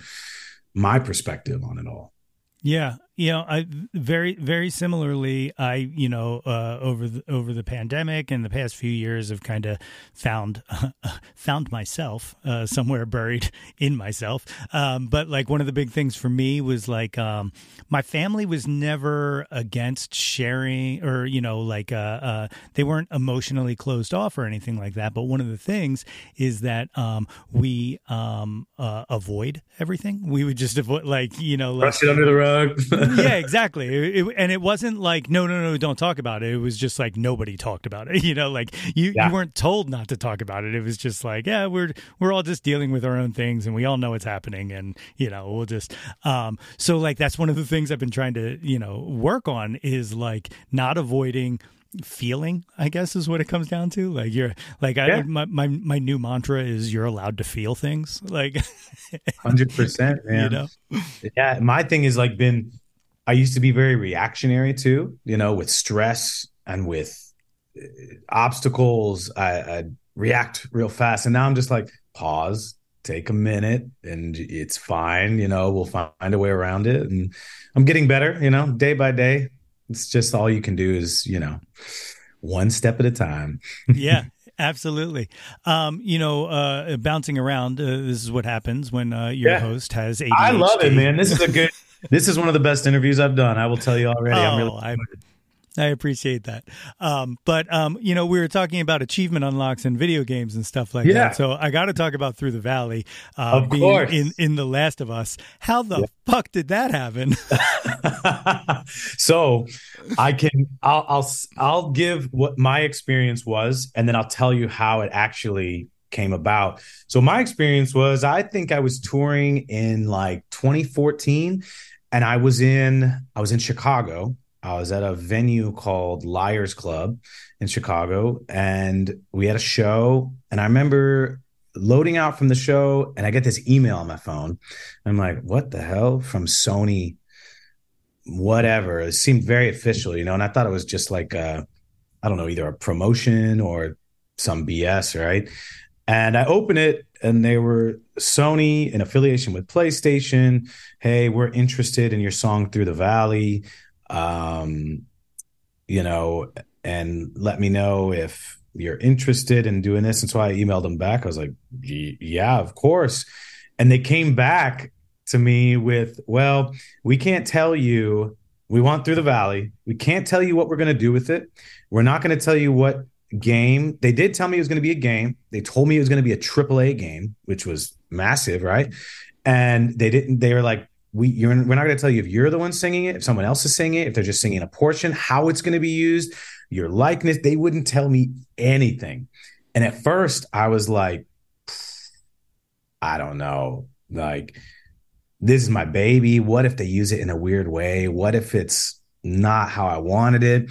my perspective on it all. Yeah, you know, I very very similarly. I you know uh, over the over the pandemic and the past few years have kind of found uh, found myself uh, somewhere buried in myself. Um, but like one of the big things for me was like um, my family was never against sharing or you know like uh, uh, they weren't emotionally closed off or anything like that. But one of the things is that um, we um, uh, avoid everything. We would just avoid like you know like, brush it under the rug. yeah, exactly. It, it, and it wasn't like no, no, no, don't talk about it. It was just like nobody talked about it. You know, like you, yeah. you weren't told not to talk about it. It was just like yeah, we're we're all just dealing with our own things, and we all know what's happening, and you know, we'll just. Um, so like that's one of the things I've been trying to you know work on is like not avoiding feeling i guess is what it comes down to like you're like yeah. I, my, my my new mantra is you're allowed to feel things like 100% man you know yeah my thing is like been I used to be very reactionary too, you know, with stress and with uh, obstacles. I, I react real fast. And now I'm just like, pause, take a minute, and it's fine. You know, we'll find a way around it. And I'm getting better, you know, day by day. It's just all you can do is, you know, one step at a time. yeah. Absolutely. Um, you know, uh, bouncing around, uh, this is what happens when uh, your yeah. host has ADHD. I love it, man. This is a good this is one of the best interviews I've done. I will tell you already. Oh, I'm really. I, I appreciate that. Um, but um, you know, we were talking about achievement unlocks in video games and stuff like yeah. that. So I got to talk about Through the Valley, uh, of being course. in in The Last of Us. How the yeah. fuck did that happen? so I can I'll I'll I'll give what my experience was, and then I'll tell you how it actually came about. So my experience was I think I was touring in like 2014 and I was in I was in Chicago. I was at a venue called Liars Club in Chicago and we had a show and I remember loading out from the show and I get this email on my phone. I'm like, "What the hell?" from Sony whatever. It seemed very official, you know, and I thought it was just like a I don't know, either a promotion or some BS, right? And I open it and they were Sony in affiliation with PlayStation. Hey, we're interested in your song Through the Valley. Um, you know, and let me know if you're interested in doing this. And so I emailed them back. I was like, yeah, of course. And they came back to me with, well, we can't tell you. We want Through the Valley. We can't tell you what we're going to do with it. We're not going to tell you what game. They did tell me it was going to be a game. They told me it was going to be a AAA game, which was massive, right? And they didn't. They were like, "We, you're, we're not going to tell you if you're the one singing it, if someone else is singing it, if they're just singing a portion, how it's going to be used, your likeness." They wouldn't tell me anything. And at first, I was like, "I don't know, like." This is my baby. What if they use it in a weird way? What if it's not how I wanted it?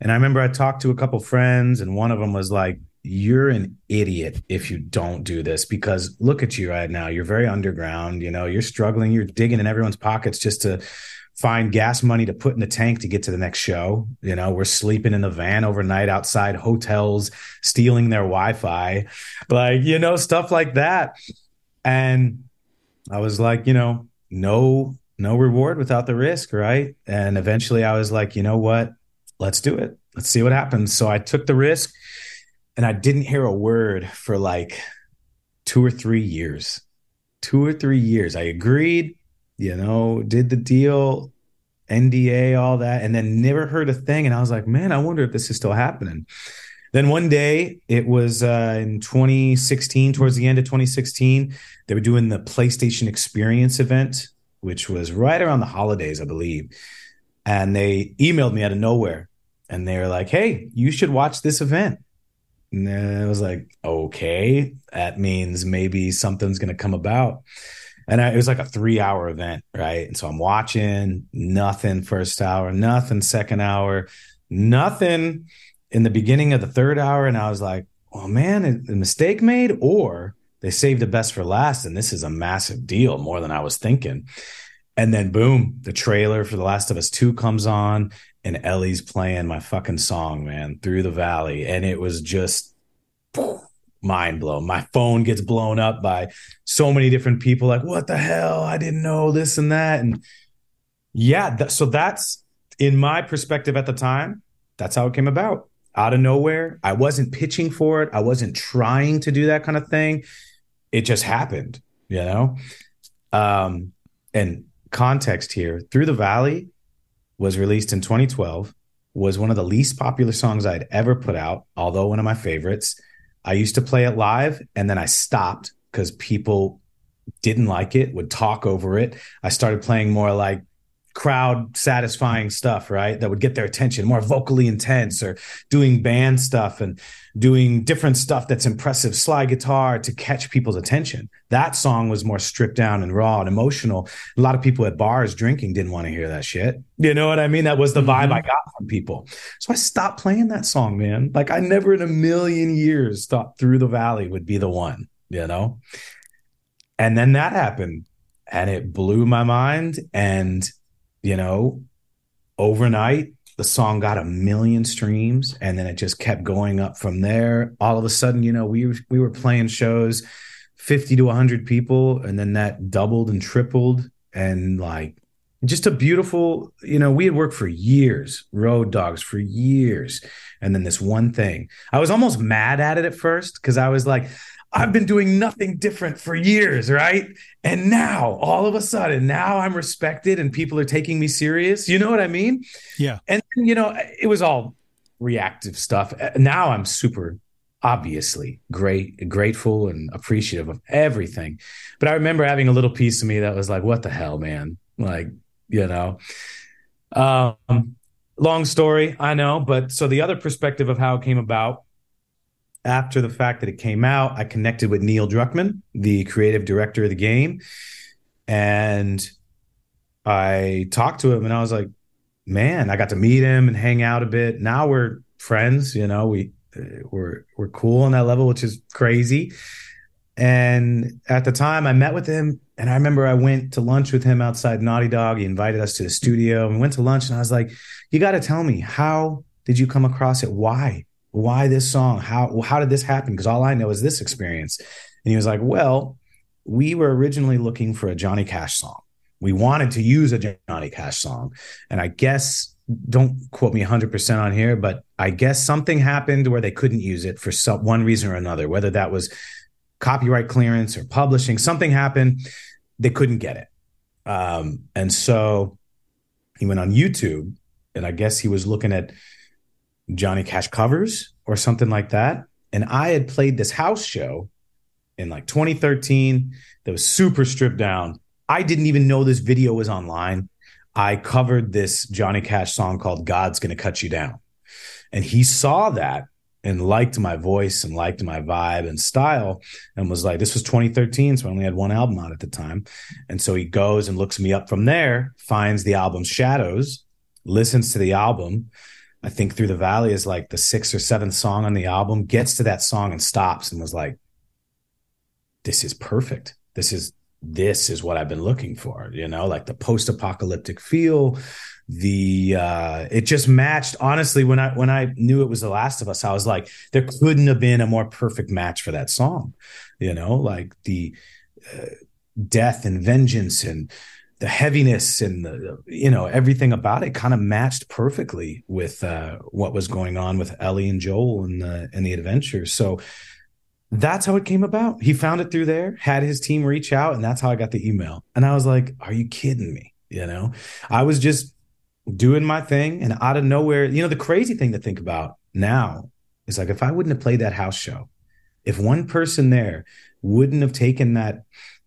And I remember I talked to a couple friends, and one of them was like, You're an idiot if you don't do this because look at you right now. You're very underground. You know, you're struggling. You're digging in everyone's pockets just to find gas money to put in the tank to get to the next show. You know, we're sleeping in the van overnight outside hotels, stealing their Wi Fi, like, you know, stuff like that. And I was like, you know, no, no reward without the risk. Right. And eventually I was like, you know what? Let's do it. Let's see what happens. So I took the risk and I didn't hear a word for like two or three years. Two or three years. I agreed, you know, did the deal, NDA, all that, and then never heard a thing. And I was like, man, I wonder if this is still happening. Then one day, it was uh, in 2016, towards the end of 2016, they were doing the PlayStation Experience event, which was right around the holidays, I believe. And they emailed me out of nowhere and they were like, hey, you should watch this event. And I was like, okay, that means maybe something's going to come about. And I, it was like a three hour event, right? And so I'm watching nothing first hour, nothing second hour, nothing in the beginning of the third hour, and I was like, "Oh man, a mistake made, or they saved the best for last, and this is a massive deal, more than I was thinking." And then boom, the trailer for The Last of Us Two comes on, and Ellie's playing my fucking song, man, through the valley, and it was just. mind blown. My phone gets blown up by so many different people. Like, what the hell? I didn't know this and that. And yeah, th- so that's in my perspective at the time. That's how it came about out of nowhere. I wasn't pitching for it. I wasn't trying to do that kind of thing. It just happened, you know? Um, and context here Through the Valley was released in 2012, was one of the least popular songs I'd ever put out, although one of my favorites. I used to play it live and then I stopped because people didn't like it, would talk over it. I started playing more like crowd satisfying stuff, right? That would get their attention, more vocally intense or doing band stuff and doing different stuff that's impressive slide guitar to catch people's attention. That song was more stripped down and raw and emotional. A lot of people at bars drinking didn't want to hear that shit. You know what I mean? That was the vibe mm-hmm. I got from people. So I stopped playing that song, man. Like I never in a million years thought Through the Valley would be the one, you know? And then that happened and it blew my mind and you know, overnight the song got a million streams and then it just kept going up from there. All of a sudden, you know, we we were playing shows 50 to 100 people and then that doubled and tripled and like just a beautiful, you know, we had worked for years, road dogs for years. And then this one thing, I was almost mad at it at first because I was like, I've been doing nothing different for years, right? And now all of a sudden, now I'm respected and people are taking me serious. You know what I mean? Yeah. And, you know, it was all reactive stuff. Uh, now I'm super obviously great, grateful and appreciative of everything. But I remember having a little piece of me that was like, what the hell, man? Like, you know, um, long story, I know. But so the other perspective of how it came about after the fact that it came out, I connected with Neil Druckmann, the creative director of the game, and I talked to him, and I was like, "Man, I got to meet him and hang out a bit. Now we're friends. You know, we uh, we're we're cool on that level, which is crazy." And at the time, I met with him, and I remember I went to lunch with him outside Naughty Dog. He invited us to the studio, and we went to lunch, and I was like, "You got to tell me how." Did you come across it? Why? Why this song? How how did this happen? Because all I know is this experience. And he was like, well, we were originally looking for a Johnny Cash song. We wanted to use a Johnny Cash song, and I guess don't quote me 100% on here, but I guess something happened where they couldn't use it for some, one reason or another, whether that was copyright clearance or publishing. Something happened, they couldn't get it. Um, and so he went on YouTube, and I guess he was looking at Johnny Cash covers or something like that. And I had played this house show in like 2013 that was super stripped down. I didn't even know this video was online. I covered this Johnny Cash song called God's Gonna Cut You Down. And he saw that and liked my voice and liked my vibe and style and was like, this was 2013. So I only had one album out at the time. And so he goes and looks me up from there, finds the album Shadows, listens to the album, I think Through the Valley is like the sixth or seventh song on the album, gets to that song and stops and was like, this is perfect. This is this is what I've been looking for, you know, like the post-apocalyptic feel, the uh it just matched honestly when I when I knew it was The Last of Us, I was like, there couldn't have been a more perfect match for that song, you know, like the uh, death and vengeance and the heaviness and the you know everything about it kind of matched perfectly with uh, what was going on with Ellie and Joel and the and the adventure. So that's how it came about. He found it through there, had his team reach out, and that's how I got the email. And I was like, are you kidding me? You know, I was just doing my thing and out of nowhere, you know, the crazy thing to think about now is like if I wouldn't have played that house show, if one person there wouldn't have taken that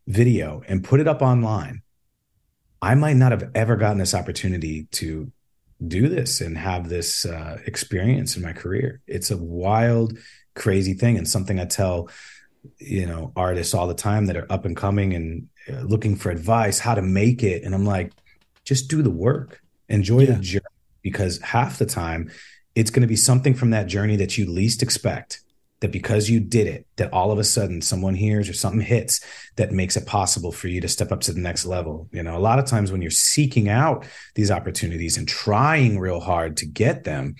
video and put it up online, I might not have ever gotten this opportunity to do this and have this uh, experience in my career. It's a wild, crazy thing, and something I tell you know artists all the time that are up and coming and uh, looking for advice how to make it. And I'm like, just do the work, enjoy yeah. the journey, because half the time it's going to be something from that journey that you least expect that because you did it, that all of a sudden someone hears or something hits that makes it possible for you to step up to the next level. You know, a lot of times when you're seeking out these opportunities and trying real hard to get them,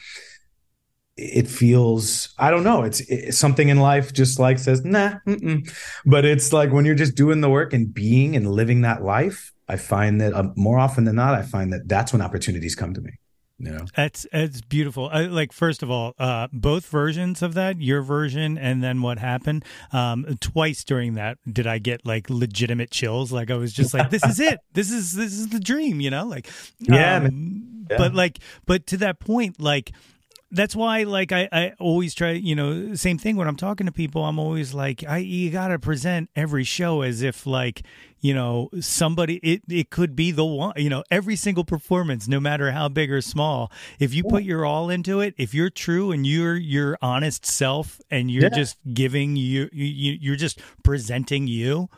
it feels i don't know it's, something in life just like says nah mm-mm. but it's like when you're just doing the work and being and living that life i find that uh, more often than not i find that that's when opportunities come to me you know? That's it's beautiful. I, like first of all uh both versions of that your version and then what happened um twice during that did i get like legitimate chills. Like i was just like this is it. This is this is the dream you know? Like yeah, um, yeah. but like but to that point like that's why like I, I always try you know same thing when i'm talking to people i'm always like i you gotta present every show as if like you know somebody it, it could be the one you know every single performance no matter how big or small. If you put your all into it if you're true and you're your honest self and you're yeah. just giving you, you you're just presenting you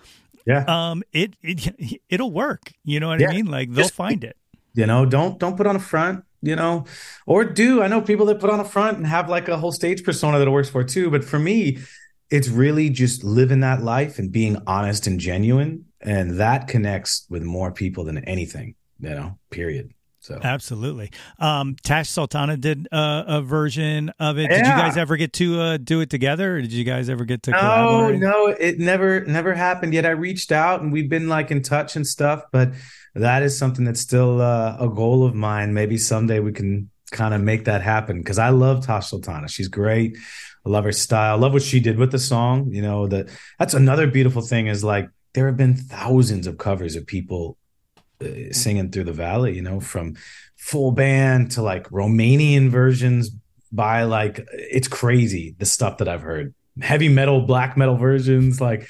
yeah. um it, it it'll work you know what yeah. i mean? Like they'll just, find it. You know don't don't put on a front you know, or do. I know people that put on a front and have like a whole stage persona that it works for too. But for me, it's really just living that life and being honest and genuine. And that connects with more people than anything, you know, period. So absolutely. Um, Tash Sultana did uh, a version of it. Did you guys ever get to uh, do it together, or did you guys ever get to? No, no, it never, never happened yet. I reached out and we've been like in touch and stuff, but that is something that's still uh, a goal of mine. Maybe someday we can kind of make that happen because I love Tash Sultana. She's great. I love her style. I love what she did with the song. You know, that that's another beautiful thing is like there have been thousands of covers of people uh, singing through the valley, you know, from full band to like Romanian versions by like it's crazy the stuff that I've heard. Heavy metal, black metal versions, like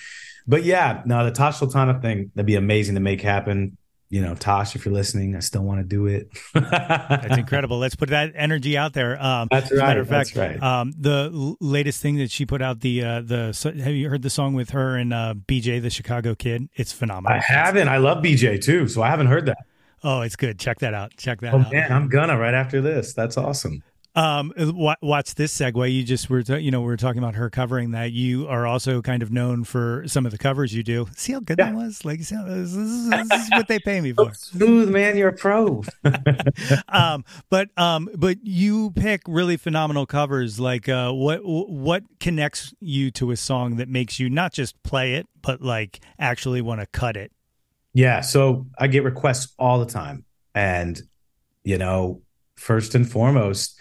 but yeah, no, the Tash Sultana thing, that'd be amazing to make happen you know, Tosh, if you're listening, I still want to do it. that's incredible. Let's put that energy out there. Um, that's right. matter of fact, that's right. Um, the l- latest thing that she put out, the uh, the have you heard the song with her and uh, BJ, the Chicago Kid? It's phenomenal. I haven't. I love BJ too, so I haven't heard that. Oh, it's good. Check that out. Check that oh, out. man, I'm gonna right after this. That's awesome. Um, watch this segue. You just were, you know, we are talking about her covering that. You are also kind of known for some of the covers you do. See how good yeah. that was? Like, this, is, this is what they pay me for. Smooth, man. You're a pro. um, but um, but you pick really phenomenal covers. Like, uh, what what connects you to a song that makes you not just play it, but like actually want to cut it? Yeah. So I get requests all the time, and you know, first and foremost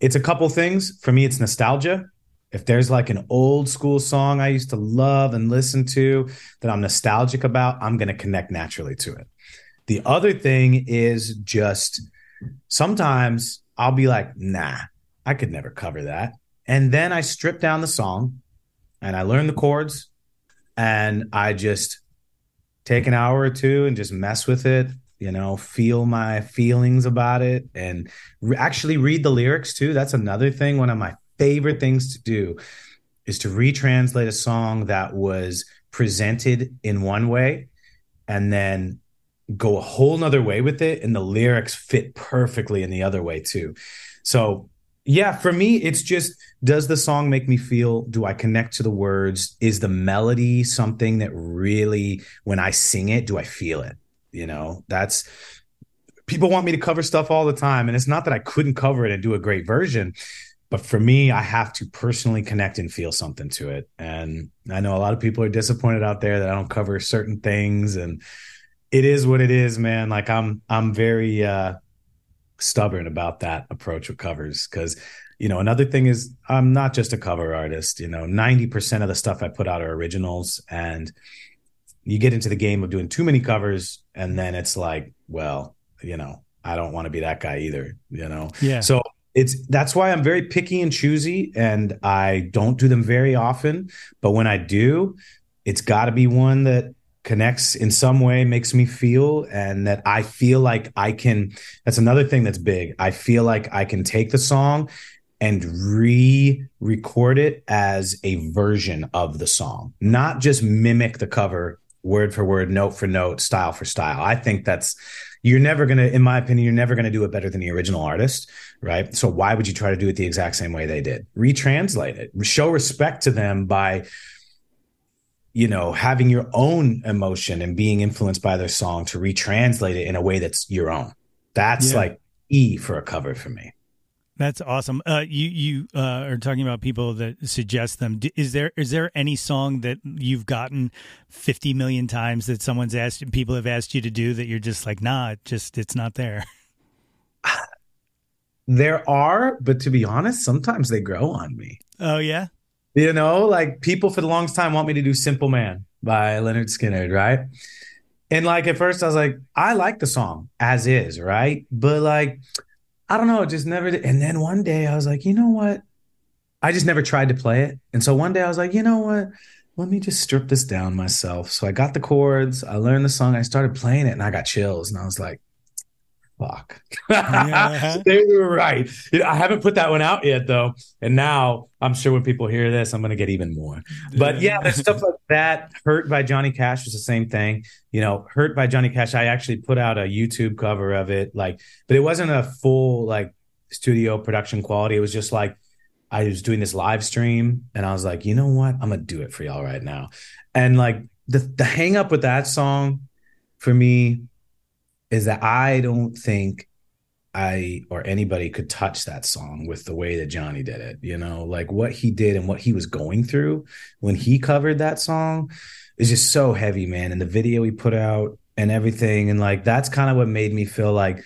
it's a couple things. For me, it's nostalgia. If there's like an old school song I used to love and listen to that I'm nostalgic about, I'm going to connect naturally to it. The other thing is just sometimes I'll be like, nah, I could never cover that. And then I strip down the song and I learn the chords and I just take an hour or two and just mess with it you know, feel my feelings about it and re- actually read the lyrics too. That's another thing. One of my favorite things to do is to retranslate a song that was presented in one way and then go a whole nother way with it and the lyrics fit perfectly in the other way too so yeah for me it's just does the song make me feel do i connect to the words is the melody something that really when i sing it do i feel it you know, that's people want me to cover stuff all the time. And it's not that I couldn't cover it and do a great version, but for me, I have to personally connect and feel something to it. And I know a lot of people are disappointed out there that I don't cover certain things. And it is what it is, man. Like I'm I'm very uh stubborn about that approach with covers because you know, another thing is I'm not just a cover artist. You know, 90% of the stuff I put out are originals. And you get into the game of doing too many covers, and then it's like, well, you know, I don't want to be that guy either, you know? Yeah. So it's that's why I'm very picky and choosy, and I don't do them very often. But when I do, it's got to be one that connects in some way, makes me feel, and that I feel like I can. That's another thing that's big. I feel like I can take the song and re-record it as a version of the song, not just mimic the cover word for word, note for note, style for style. I think that's you're never going to in my opinion you're never going to do it better than the original artist right? So why would you try to do it the exact same way they did? Retranslate it. Show respect to them by you know having your own emotion and being influenced by their song to retranslate it in a way that's your own. That's Yeah. like e for a cover for me That's awesome. Uh, you you uh, are talking about people that suggest them. Is there is there any song that you've gotten fifty million times that someone's asked people have asked you to do that you're just like, nah, it just it's not there. there are but to be honest sometimes they grow on me Oh yeah, You know, like people for the longest time want me to do Simple Man by Lynyrd Skynyrd, right? And like at first I was like, I like the song as is, right? But like, I don't know, just never did. And then one day I was like, you know what? I just never tried to play it. And so one day I was like, you know what? Let me just strip this down myself. So I got the chords, I learned the song, I started playing it, and I got chills. And I was like, fuck. Yeah. they were right. I haven't put that one out yet though. And now I'm sure when people hear this, I'm gonna get even more. But yeah, there's stuff like that. Hurt by Johnny Cash was the same thing. You know, Hurt by Johnny Cash. I actually put out a YouTube cover of it, like, but it wasn't a full like studio production quality. It was just like I was doing this live stream and I was like, you know what? I'm gonna do it for y'all right now. And like the the hang up with that song for me is that I don't think I or anybody could touch that song with the way that Johnny did it. You know, like what he did and what he was going through when he covered that song is just so heavy, man. And the video he put out and everything. And like that's kind of what made me feel like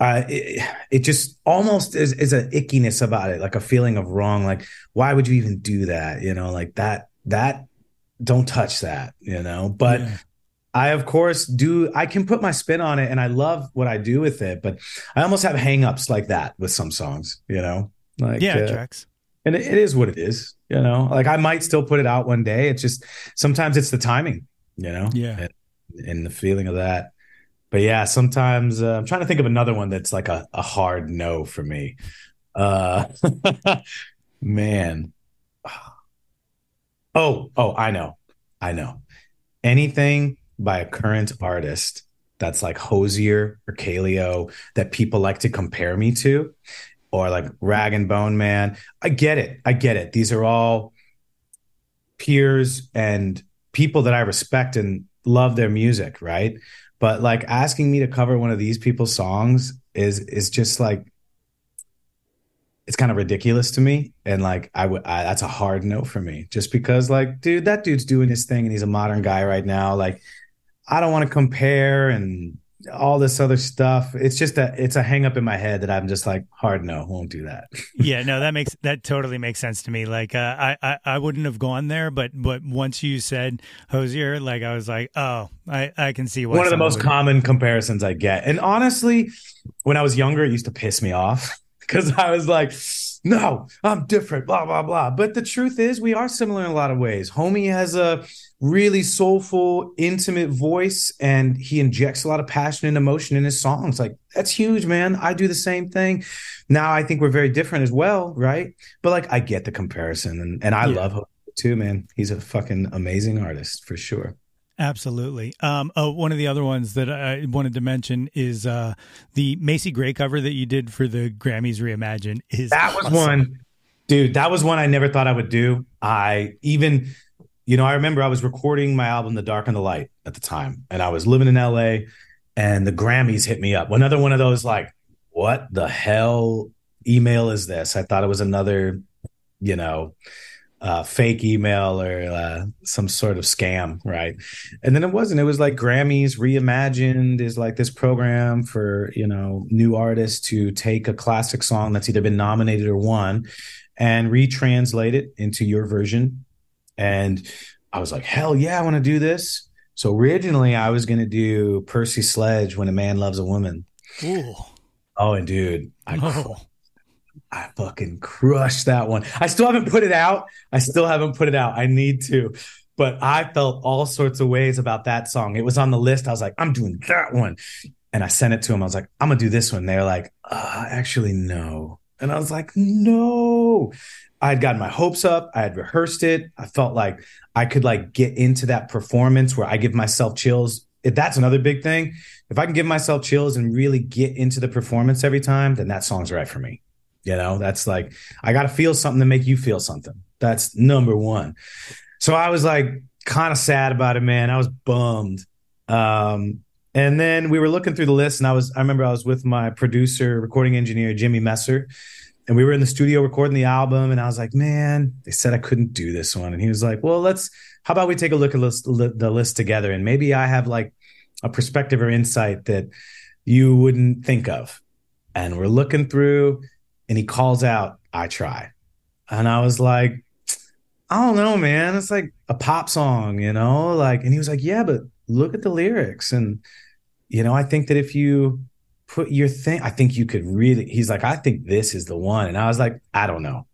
uh, it, it just almost is, is an ickiness about it, like a feeling of wrong. Like, why would you even do that? You know, like that, that, don't touch that, you know? But Yeah. I, of course, do, I can put my spin on it and I love what I do with it, but I almost have hangups like that with some songs, you know? Like, yeah, uh, tracks. and it, it is what it is, you know? Like, I might still put it out one day. It's just sometimes it's the timing, you know? Yeah. And, and the feeling of that. But yeah, sometimes uh, I'm trying to think of another one that's like a, a hard no for me. Uh, man. Oh, oh, I know. I know. Anything by a current artist that's like Hozier or Kaleo that people like to compare me to, or like Rag and Bone Man. I get it. I get it. These are all peers and people that I respect and love their music, right? But like asking me to cover one of these people's songs is is just like it's kind of ridiculous to me and like I would that's a hard no for me just because like dude that dude's doing his thing and he's a modern guy right now like I don't want to compare and all this other stuff it's just a it's a hang up in my head that I'm just like hard no won't do that yeah, no, that makes that totally makes sense to me. Like, uh, I, I I wouldn't have gone there, but but once you said Hozier, like I was like, oh, I I can see one of the most would- common comparisons I get. And honestly, when I was younger, it used to piss me off because I was like, no, I'm different, blah, blah, blah. But the truth is, we are similar in a lot of ways. Homie has a really soulful, intimate voice, and he injects a lot of passion and emotion in his songs. Like, that's huge, man. I do the same thing. Now I think we're very different as well, right? But like, I get the comparison, and, and I Yeah. love Homie too, man. He's a fucking amazing artist for sure. Absolutely. Um, oh, one of the other ones that I wanted to mention is uh, the Macy Gray cover that you did for the Grammys Reimagine. Is That was awesome. one, dude. That was one I never thought I would do. I even, you know, I remember I was recording my album, The Dark and the Light, at the time, and I was living in LA, and the Grammys hit me up. Another one of those, like, what the hell email is this? I thought it was another, you know, uh, fake email or uh, some sort of scam, right? And then it wasn't. It was like Grammys reimagined is like this program for you know new artists to take a classic song that's either been nominated or won, and retranslate it into your version. And I was like, hell yeah, I want to do this. So originally, I was going to do Percy Sledge when a man loves a woman. Ooh. Oh, and dude, I Oh. I fucking crushed that one. I still haven't put it out. I still haven't put it out. I need to. But I felt all sorts of ways about that song. It was on the list. I was like, I'm doing that one. And I sent it to him. I was like, I'm going to do this one. They're like, uh, actually, no. And I was like, no. I had gotten my hopes up. I had rehearsed it. I felt like I could like get into that performance where I give myself chills. That's another big thing. If I can give myself chills and really get into the performance every time, then that song's right for me. You know, that's like I got to feel something to make you feel something. That's number one. So I was like kind of sad about it, man. I was bummed. Um, and then we were looking through the list, and I was I remember I was with my producer, recording engineer Jimmy Messer, and we were in the studio recording the album. And I was like, man, they said I couldn't do this one, and he was like, well, let's. How about we take a look at list, li- the list together, and maybe I have like a perspective or insight that you wouldn't think of. And we're looking through, and he calls out, I try. And I was like, I don't know, man. It's like a pop song, you know? Like, and he was like, Yeah, but look at the lyrics. And, you know, I think that if you put your thing, I think you could really, he's like, I think this is the one. And I was like, I don't know.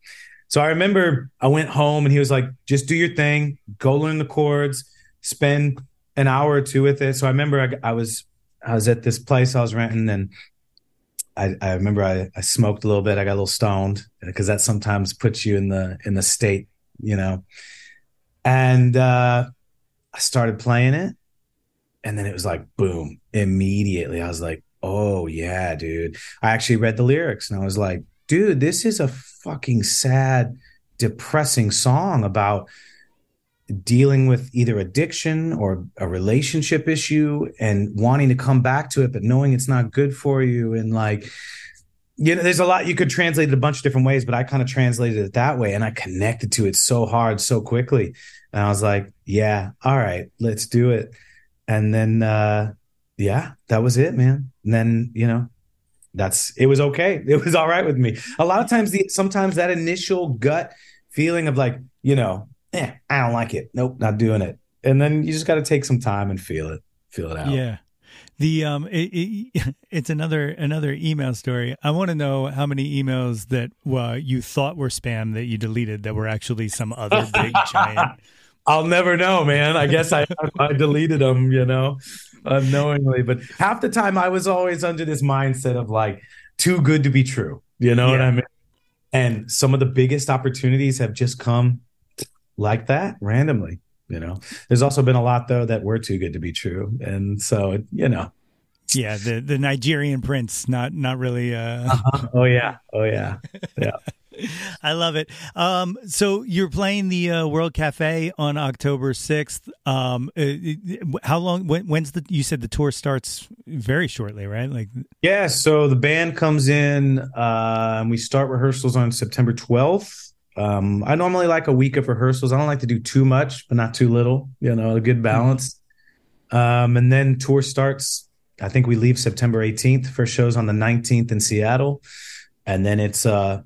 So I remember I went home and he was like, just do your thing, go learn the chords, spend an hour or two with it. So I remember I, I was, I was at this place I was renting and I, I remember I, I smoked a little bit. I got a little stoned because that sometimes puts you in the in the state, you know. And uh, I started playing it, and then it was like boom! Immediately, I was like, "Oh yeah, dude!" I actually read the lyrics, and I was like, "Dude, this is a fucking sad, depressing song about." Dealing with either addiction or a relationship issue and wanting to come back to it but knowing it's not good for you. And like you know there's a lot you could translate it a bunch of different ways but i kind of translated it that way and i connected to it so hard so quickly. And i was like yeah all right let's do it. And then uh yeah that was it man. And then you know that's it was okay. It was all right with me. A lot of times the sometimes that initial gut feeling of like you know eh, I don't like it. Nope, not doing it. And then you just got to take some time and feel it, feel it out. Yeah. The um, it, it, it's another another email story. I want to know how many emails that uh, you thought were spam that you deleted that were actually some other big giant. I'll never know, man. I guess I I deleted them, you know, unknowingly. But half the time, I was always under this mindset of like too good to be true. You know what I mean? And some of the biggest opportunities have just come like that randomly. You know, there's also been a lot though that were too good to be true, and so you know, Yeah, the the Nigerian prince, not not really. Uh, oh yeah, oh yeah, yeah. I love it. Um, so you're playing the uh, World Cafe on October sixth. Um, uh, how long? When, when's the? You said the tour starts very shortly, right? Like, Yeah, so the band comes in, uh, and we start rehearsals on September 12th. Um, I normally like a week of rehearsals. I don't like to do too much, but not too little, you know, a good balance. Um, and then tour starts. I think we leave September 18th. First shows on the 19th in Seattle. And then it's uh,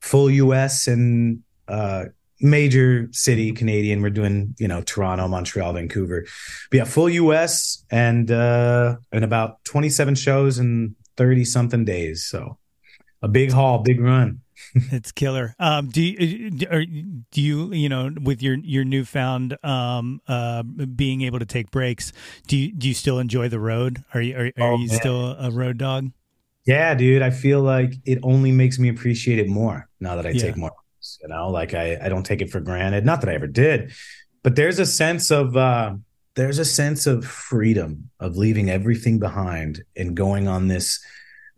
full US and uh, major city Canadian. We're doing, you know, Toronto, Montreal, Vancouver. But yeah, full US and uh and about 27 shows in 30 something days. So a big haul, big run. It's killer. Um, do you do- you you know with your your newfound um uh being able to take breaks? Do you do you still enjoy the road? Are you are, are Oh, you man. still a road dog? Yeah, dude, I feel like it only makes me appreciate it more now that I Yeah. take more. You know, like I I don't take it for granted. Not that I ever did, but there's a sense of uh there's a sense of freedom of leaving everything behind and going on this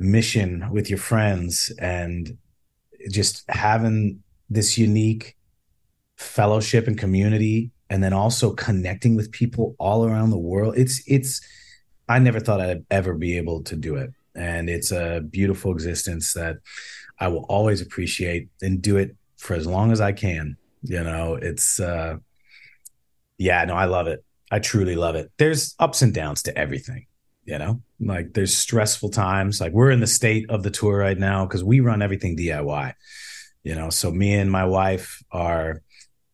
mission with your friends and just having this unique fellowship and community and then also connecting with people all around the world it's it's i never thought i'd ever be able to do it and it's a beautiful existence that i will always appreciate and do it for as long as i can You know, it's uh yeah, no, I love it. I truly love it. There's ups and downs to everything, you know? Like there's stressful times. Like we're in the state of the tour right now because we run everything DIY. You know, so me and my wife are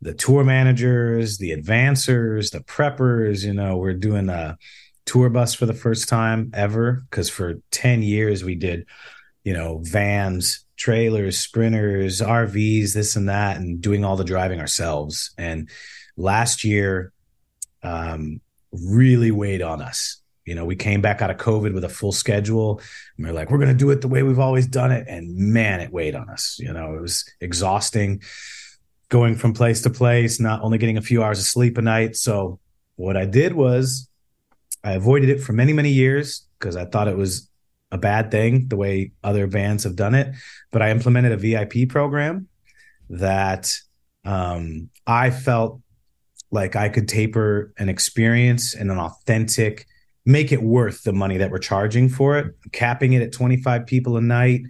the tour managers, the advancers, the preppers, you know, we're doing a tour bus for the first time ever because for 10 years we did, you know, vans, trailers, sprinters, RVs, this and that, and doing all the driving ourselves. And last year um, really weighed on us. You know, we came back out of COVID with a full schedule. And we are like, we're going to do it the way we've always done it. And man, it weighed on us. You know, it was exhausting going from place to place, not only getting a few hours of sleep a night. So what I did was I avoided it for many, many years because I thought it was a bad thing the way other bands have done it. But I implemented a VIP program that um, I felt like I could taper an experience and an authentic, make it worth the money that we're charging for it, capping it at 25 people a night.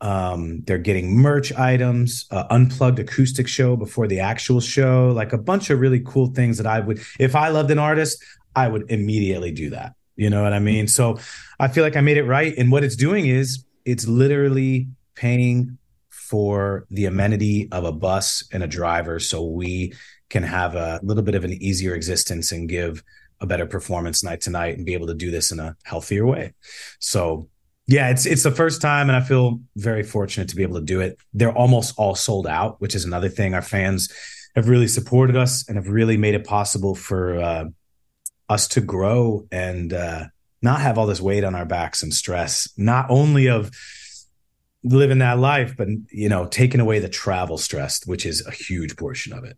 Um, they're getting merch items, uh, unplugged acoustic show before the actual show, like a bunch of really cool things that I would, if I loved an artist, I would immediately do that. You know what I mean? So I feel like I made it right. And what it's doing is it's literally paying for the amenity of a bus and a driver so we can have a little bit of an easier existence and give a better performance night to night and be able to do this in a healthier way. So yeah, it's it's the first time and I feel very fortunate to be able to do it. They're almost all sold out, which is another thing. Our fans have really supported us and have really made it possible for uh, us to grow and uh, not have all this weight on our backs and stress, not only of living that life, but you know, taking away the travel stress, which is a huge portion of it.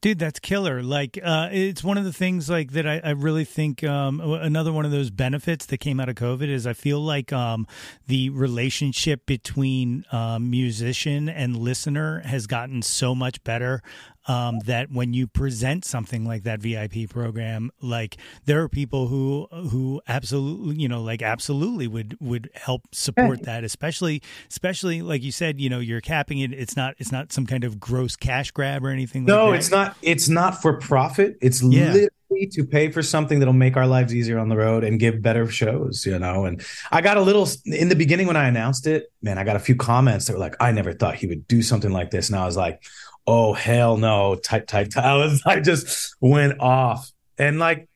Dude, that's killer. Like, uh, it's one of the things like that. I, I really think um, another one of those benefits that came out of COVID is I feel like um, the relationship between um, musician and listener has gotten so much better um, that when you present something like that VIP program, like there are people who who absolutely you know like absolutely would would help support that, especially especially like you said, you know, you're capping it. It's not it's not some kind of gross cash grab or anything. No, like it's not. It's not for profit. It's yeah. literally to pay for something that'll make our lives easier on the road and give better shows. You know, and I got a little in the beginning when I announced it. Man, I got a few comments that were like, "I never thought he would do something like this," and I was like oh hell no type type type. I was I just went off and like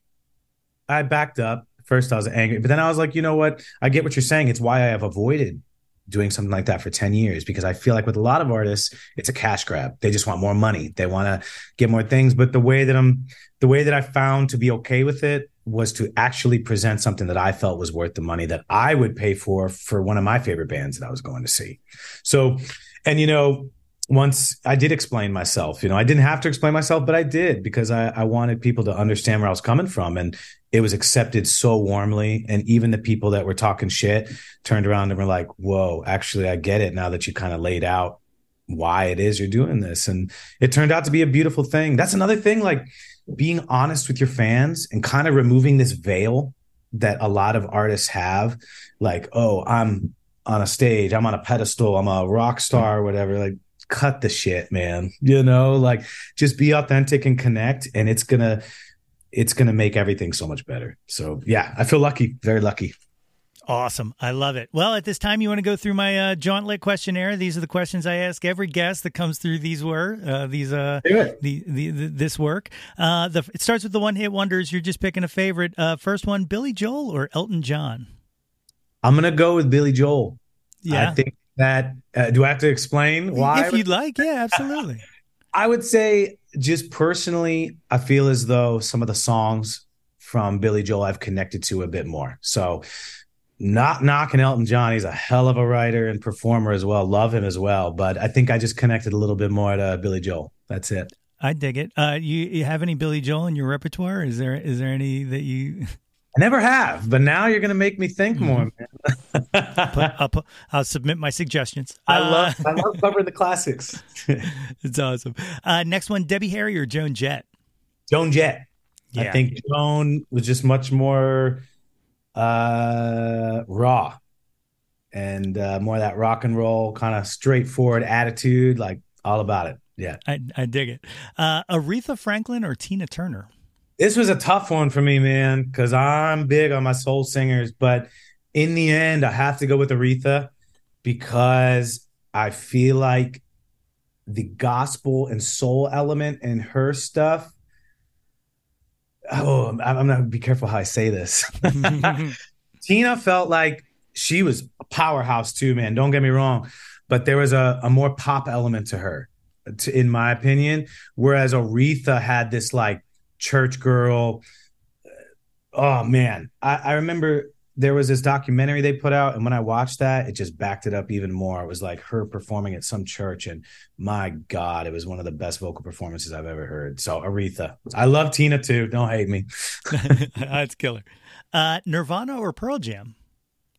I backed up. First I was angry, but then I was like, you know what? I get what you're saying. It's why I have avoided doing something like that for 10 years because I feel like with a lot of artists, it's a cash grab. They just want more money. They want to get more things. But the way that I'm the way that I found to be okay with it was to actually present something that I felt was worth the money that I would pay for for one of my favorite bands that I was going to see. So, and you know, once I did explain myself, you know, I didn't have to explain myself, but I did because I, I wanted people to understand where I was coming from. And it was accepted so warmly. And even the people that were talking shit turned around and were like, whoa, actually, I get it now that you kind of laid out why it is you're doing this. And it turned out to be a beautiful thing. That's another thing, like being honest with your fans and kind of removing this veil that a lot of artists have. Like, oh, I'm on a stage, I'm on a pedestal, I'm a rock star, whatever. Like, cut the shit, man. You know, like just be authentic and connect, and it's gonna it's gonna make everything so much better. So yeah, I feel lucky, very lucky. Awesome. I love it. Well, at this time, you want to go through my uh, Jawntlet questionnaire. These are the questions I ask every guest that comes through these were uh, these uh the, the, the, this work. Uh, the it starts with the one hit wonders. You're just picking a favorite. Uh, first one, Billy Joel or Elton John. I'm gonna go with Billy Joel. Yeah, I think that uh, do I have to explain why? If you'd like, yeah, absolutely. I would say just personally, I feel as though some of the songs from Billy Joel I've connected to a bit more. So not knocking Elton John. He's a hell of a writer and performer as well. Love him as well. But I think I just connected a little bit more to Billy Joel. That's it. I dig it. Uh, you, you have any Billy Joel in your repertoire? Is there is there any that you I never have, but now you're going to make me think mm-hmm. more, man. I'll, put, I'll, submit my suggestions. I uh, love I love covering the classics. it's awesome. Uh, next one, Debbie Harry or Joan Jett? Joan Jett. Yeah. I think Joan was just much more uh, raw and uh, more that rock and roll kind of straightforward attitude, like all about it. Yeah. I, I dig it. Uh, Aretha Franklin or Tina Turner? This was a tough one for me, man, because I'm big on my soul singers. But in the end, I have to go with Aretha because I feel like the gospel and soul element in her stuff. Oh, I'm, I'm gonna be careful how I say this. Tina felt like she was a powerhouse too, man. Don't get me wrong, but there was a, a more pop element to her, to, in my opinion. Whereas Aretha had this like church girl. Oh man, I, I remember there was this documentary they put out, and when I watched that, it just backed it up even more. It was like her performing at some church, and my God, it was one of the best vocal performances I've ever heard. So Aretha, I love Tina too. Don't hate me. That's killer. Uh, Nirvana or Pearl Jam?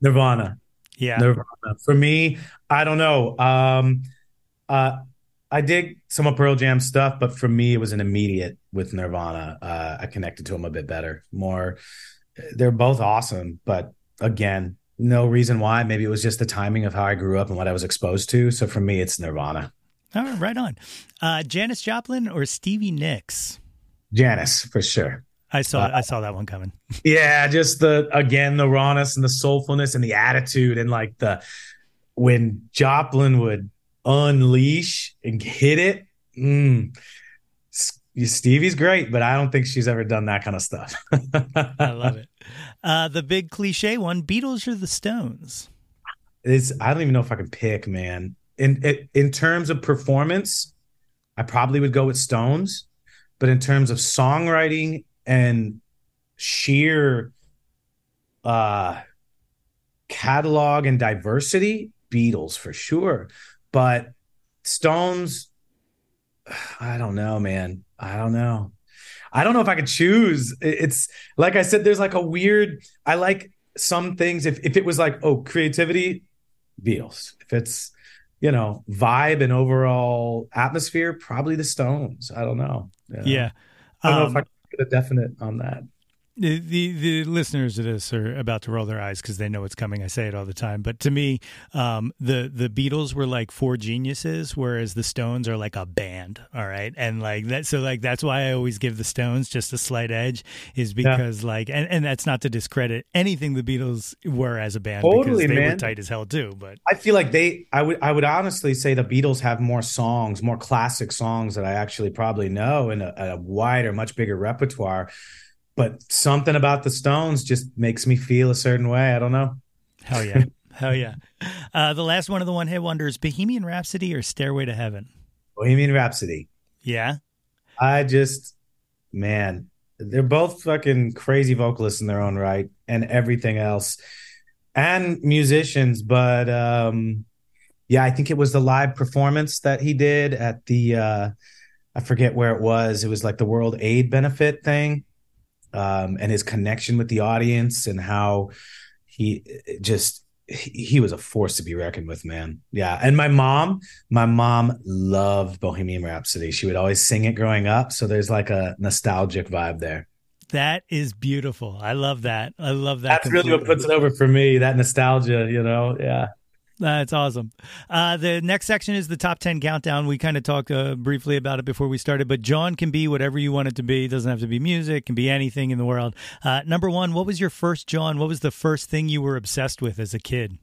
Nirvana. Yeah. Nirvana. For me, I don't know. Um, uh, I dig some of Pearl Jam stuff, but for me, it was an immediate with Nirvana. Uh, I connected to them a bit better. More, they're both awesome, but again, no reason why. Maybe it was just the timing of how I grew up and what I was exposed to. So for me, it's Nirvana. All right, right on. Uh, Janis Joplin or Stevie Nicks? Janis, for sure. I saw I saw that one coming. Yeah, just the again the rawness and the soulfulness and the attitude and like the when Joplin would unleash and hit it. Mm, Stevie's great, but I don't think she's ever done that kind of stuff. I love it. Uh, the big cliche one: Beatles or the Stones? It's I don't even know if I can pick, man. In in terms of performance, I probably would go with Stones, but in terms of songwriting and sheer uh catalog and diversity, Beatles for sure. But Stones, I don't know, man. I don't know. I don't know if I could choose. It's like I said, there's like a weird, I like some things. If if it was like, oh, creativity, Beatles. If it's, you know, vibe and overall atmosphere, probably the Stones. I don't know. You know? Yeah. I don't um, know if I can get a definite on that. The, the, listeners of this are about to roll their eyes because they know what's coming. I say it all the time, but to me, um, the the Beatles were like four geniuses, whereas the Stones are like a band. All right, and like that, so like that's why I always give the Stones just a slight edge, is because yeah. like, and, and that's not to discredit anything the Beatles were as a band totally, because they man. were tight as hell too. But I feel like they, I would, I would honestly say the Beatles have more songs, more classic songs that I actually probably know, and a, a wider, much bigger repertoire but something about the Stones just makes me feel a certain way. I don't know. Hell yeah. Hell yeah. Uh, the last one of the one hit wonders Bohemian Rhapsody or Stairway to Heaven? Bohemian Rhapsody. Yeah. I just, man, they're both fucking crazy vocalists in their own right and everything else and musicians. But um, yeah, I think it was the live performance that he did at the, uh, I forget where it was. It was like the World Aid benefit thing um, and his connection with the audience and how he just he was a force to be reckoned with, man. Yeah. And my mom, my mom loved Bohemian Rhapsody. She would always sing it growing up. So there's like a nostalgic vibe there. That is beautiful. I love that. I love that. That's completely. really what puts it over for me. That nostalgia, you know. Yeah. That's awesome. Uh, the next section is the top 10 countdown. We kind of talked uh, briefly about it before we started, but jawn can be whatever you want it to be. It doesn't have to be music, it can be anything in the world. Uh, number one, what was your first, jawn? What was the first thing you were obsessed with as a kid?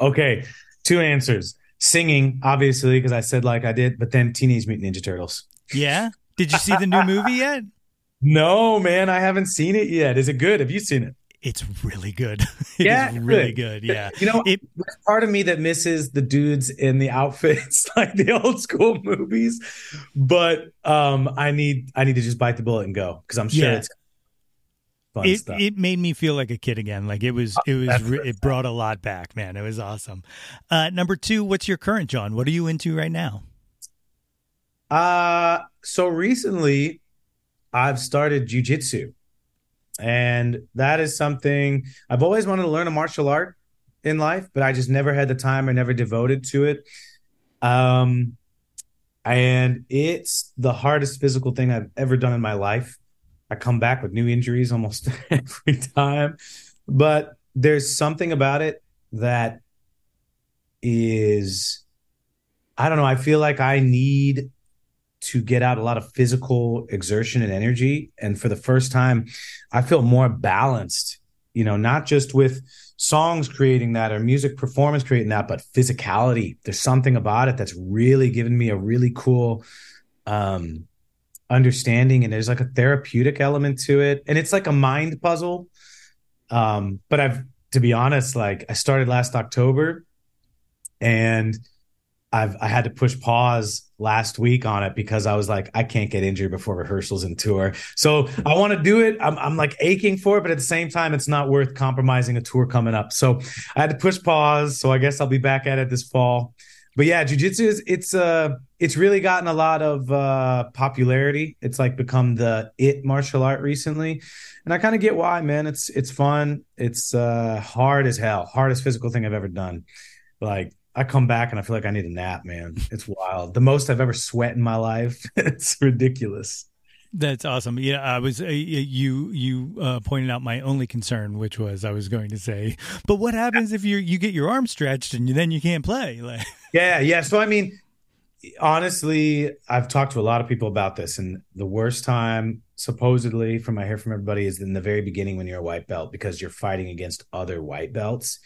Okay, two answers. Singing, obviously, because I said like I did, but then Teenage Mutant Ninja Turtles. Yeah? Did you see the new movie yet? No, man, I haven't seen it yet. Is it good? Have you seen it? It's really good. it yeah, really good. Yeah. You know, it, there's part of me that misses the dudes in the outfits like the old school movies, but um I need I need to just bite the bullet and go because I'm sure yeah. it's fun it, stuff. It made me feel like a kid again. Like it was it was it brought a lot back, man. It was awesome. Uh number 2, what's your current jawn? What are you into right now? Uh so recently I've started jujitsu. And that is something I've always wanted to learn a martial art in life, but I just never had the time or never devoted to it. Um, and it's the hardest physical thing I've ever done in my life. I come back with new injuries almost every time, but there's something about it that is, I don't know. I feel like I need to get out a lot of physical exertion and energy. And for the first time, I feel more balanced, you know, not just with songs creating that or music performance creating that, but physicality. There's something about it that's really given me a really cool um understanding and there's like a therapeutic element to it and it's like a mind puzzle um but i've to be honest like i started last october and I've I had to push pause last week on it because I was like, I can't get injured before rehearsals and tour. So I want to do it. I'm I'm like aching for it, but at the same time, it's not worth compromising a tour coming up. So I had to push pause. So I guess I'll be back at it this fall. But yeah, jujitsu is it's uh it's really gotten a lot of uh popularity. It's like become the it martial art recently. And I kind of get why, man. It's it's fun. It's uh hard as hell. Hardest physical thing I've ever done. Like I come back and I feel like I need a nap, man. It's wild. The most I've ever sweat in my life. it's ridiculous. That's awesome. Yeah, I was uh, you you uh, pointed out my only concern, which was I was going to say, but what happens if you you get your arm stretched and then you can't play? Like, yeah, yeah. So I mean, honestly, I've talked to a lot of people about this, and the worst time, supposedly, from I hear from everybody, is in the very beginning when you're a white belt because you're fighting against other white belts.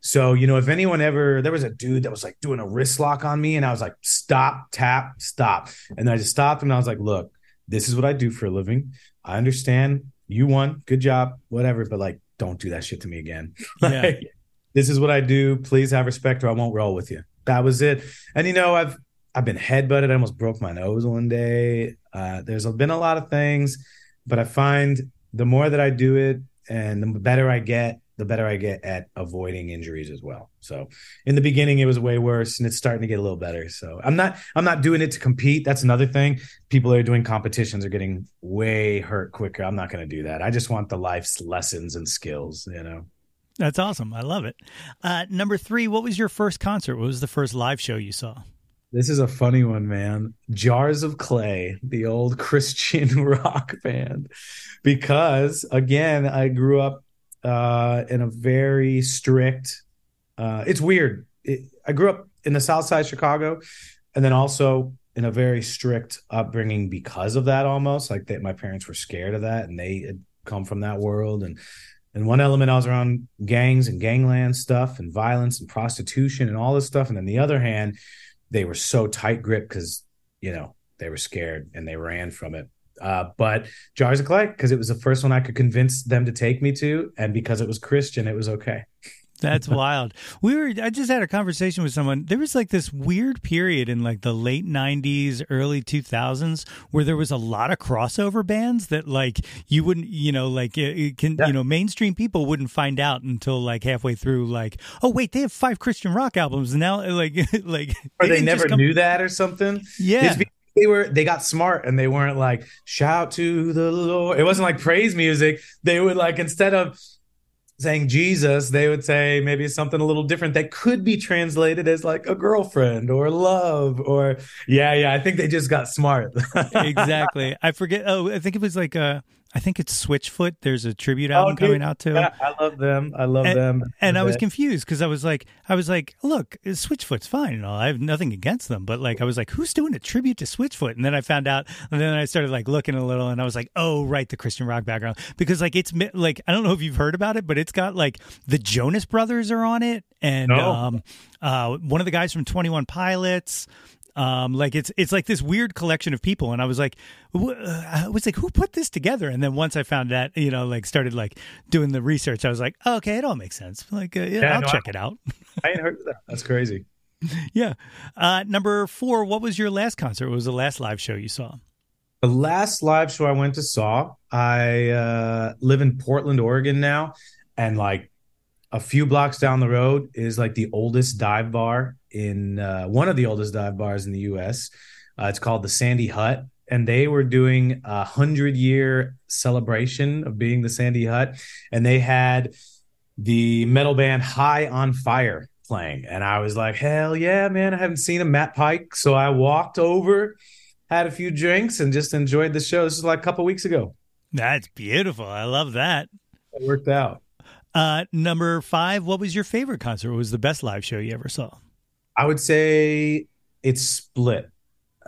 So, you know, if anyone ever, there was a dude that was like doing a wrist lock on me, and I was like, stop, tap, stop. And then I just stopped and I was like, look, this is what I do for a living. I understand you won, good job, whatever, but like, don't do that shit to me again. Yeah. like, this is what I do. Please have respect or I won't roll with you. That was it. And, you know, I've, I've been headbutted. I almost broke my nose one day. Uh, there's been a lot of things, but I find the more that I do it and the better I get, the better I get at avoiding injuries as well. So in the beginning it was way worse and it's starting to get a little better. So I'm not I'm not doing it to compete. That's another thing. People that are doing competitions are getting way hurt quicker. I'm not going to do that. I just want the life's lessons and skills, you know. That's awesome. I love it. Uh, number three, what was your first concert? What was the first live show you saw? This is a funny one, man. Jars of Clay, the old Christian rock band. Because again, I grew up uh, in a very strict. Uh, it's weird. It, I grew up in the South Side Chicago, and then also in a very strict upbringing because of that. Almost like that, my parents were scared of that, and they had come from that world. And and one element, I was around gangs and gangland stuff, and violence and prostitution and all this stuff. And then the other hand, they were so tight grip because you know they were scared and they ran from it. Uh, but Jars of Clay, because it was the first one I could convince them to take me to, and because it was Christian, it was okay. That's wild. We were I just had a conversation with someone. There was like this weird period in like the late 90s, early 2000s where there was a lot of crossover bands that like you wouldn't, you know, like it can, yeah. you know, mainstream people wouldn't find out until like halfway through like, "Oh, wait, they have five Christian rock albums." And now like like or they, they never come... knew that or something. Yeah they were they got smart and they weren't like shout to the Lord. It wasn't like praise music. They would like instead of saying Jesus, they would say maybe something a little different that could be translated as like a girlfriend or love or yeah, yeah. I think they just got smart. exactly. I forget. Oh, I think it was like a I think it's Switchfoot. There's a tribute album oh, coming out too. Yeah, I love them. I love and, them. And I was confused because I was like, I was like, look, Switchfoot's fine and all. I have nothing against them, but like, I was like, who's doing a tribute to Switchfoot? And then I found out, and then I started like looking a little, and I was like, oh, right, the Christian rock background because like it's like I don't know if you've heard about it, but it's got like the Jonas Brothers are on it, and no. um, uh, one of the guys from Twenty One Pilots. Um, like it's it's like this weird collection of people, and I was like, uh, I was like, who put this together? And then once I found that, you know, like started like doing the research, I was like, oh, okay, it all makes sense. Like, uh, yeah, yeah, I'll no, check I, it out. I ain't heard of that. That's crazy. yeah. Uh, number four. What was your last concert? What was the last live show you saw? The last live show I went to saw. I uh, live in Portland, Oregon now, and like a few blocks down the road is like the oldest dive bar in uh, one of the oldest dive bars in the U.S. Uh, it's called the Sandy Hut, and they were doing a hundred year celebration of being the Sandy Hut, and they had the metal band High on Fire playing, and I was like, hell yeah, man! I haven't seen a Matt Pike, so I walked over, had a few drinks, and just enjoyed the show. This is like a couple weeks ago. That's beautiful. I love that. It worked out. Uh, number five, what was your favorite concert? What was the best live show you ever saw? I would say it's split.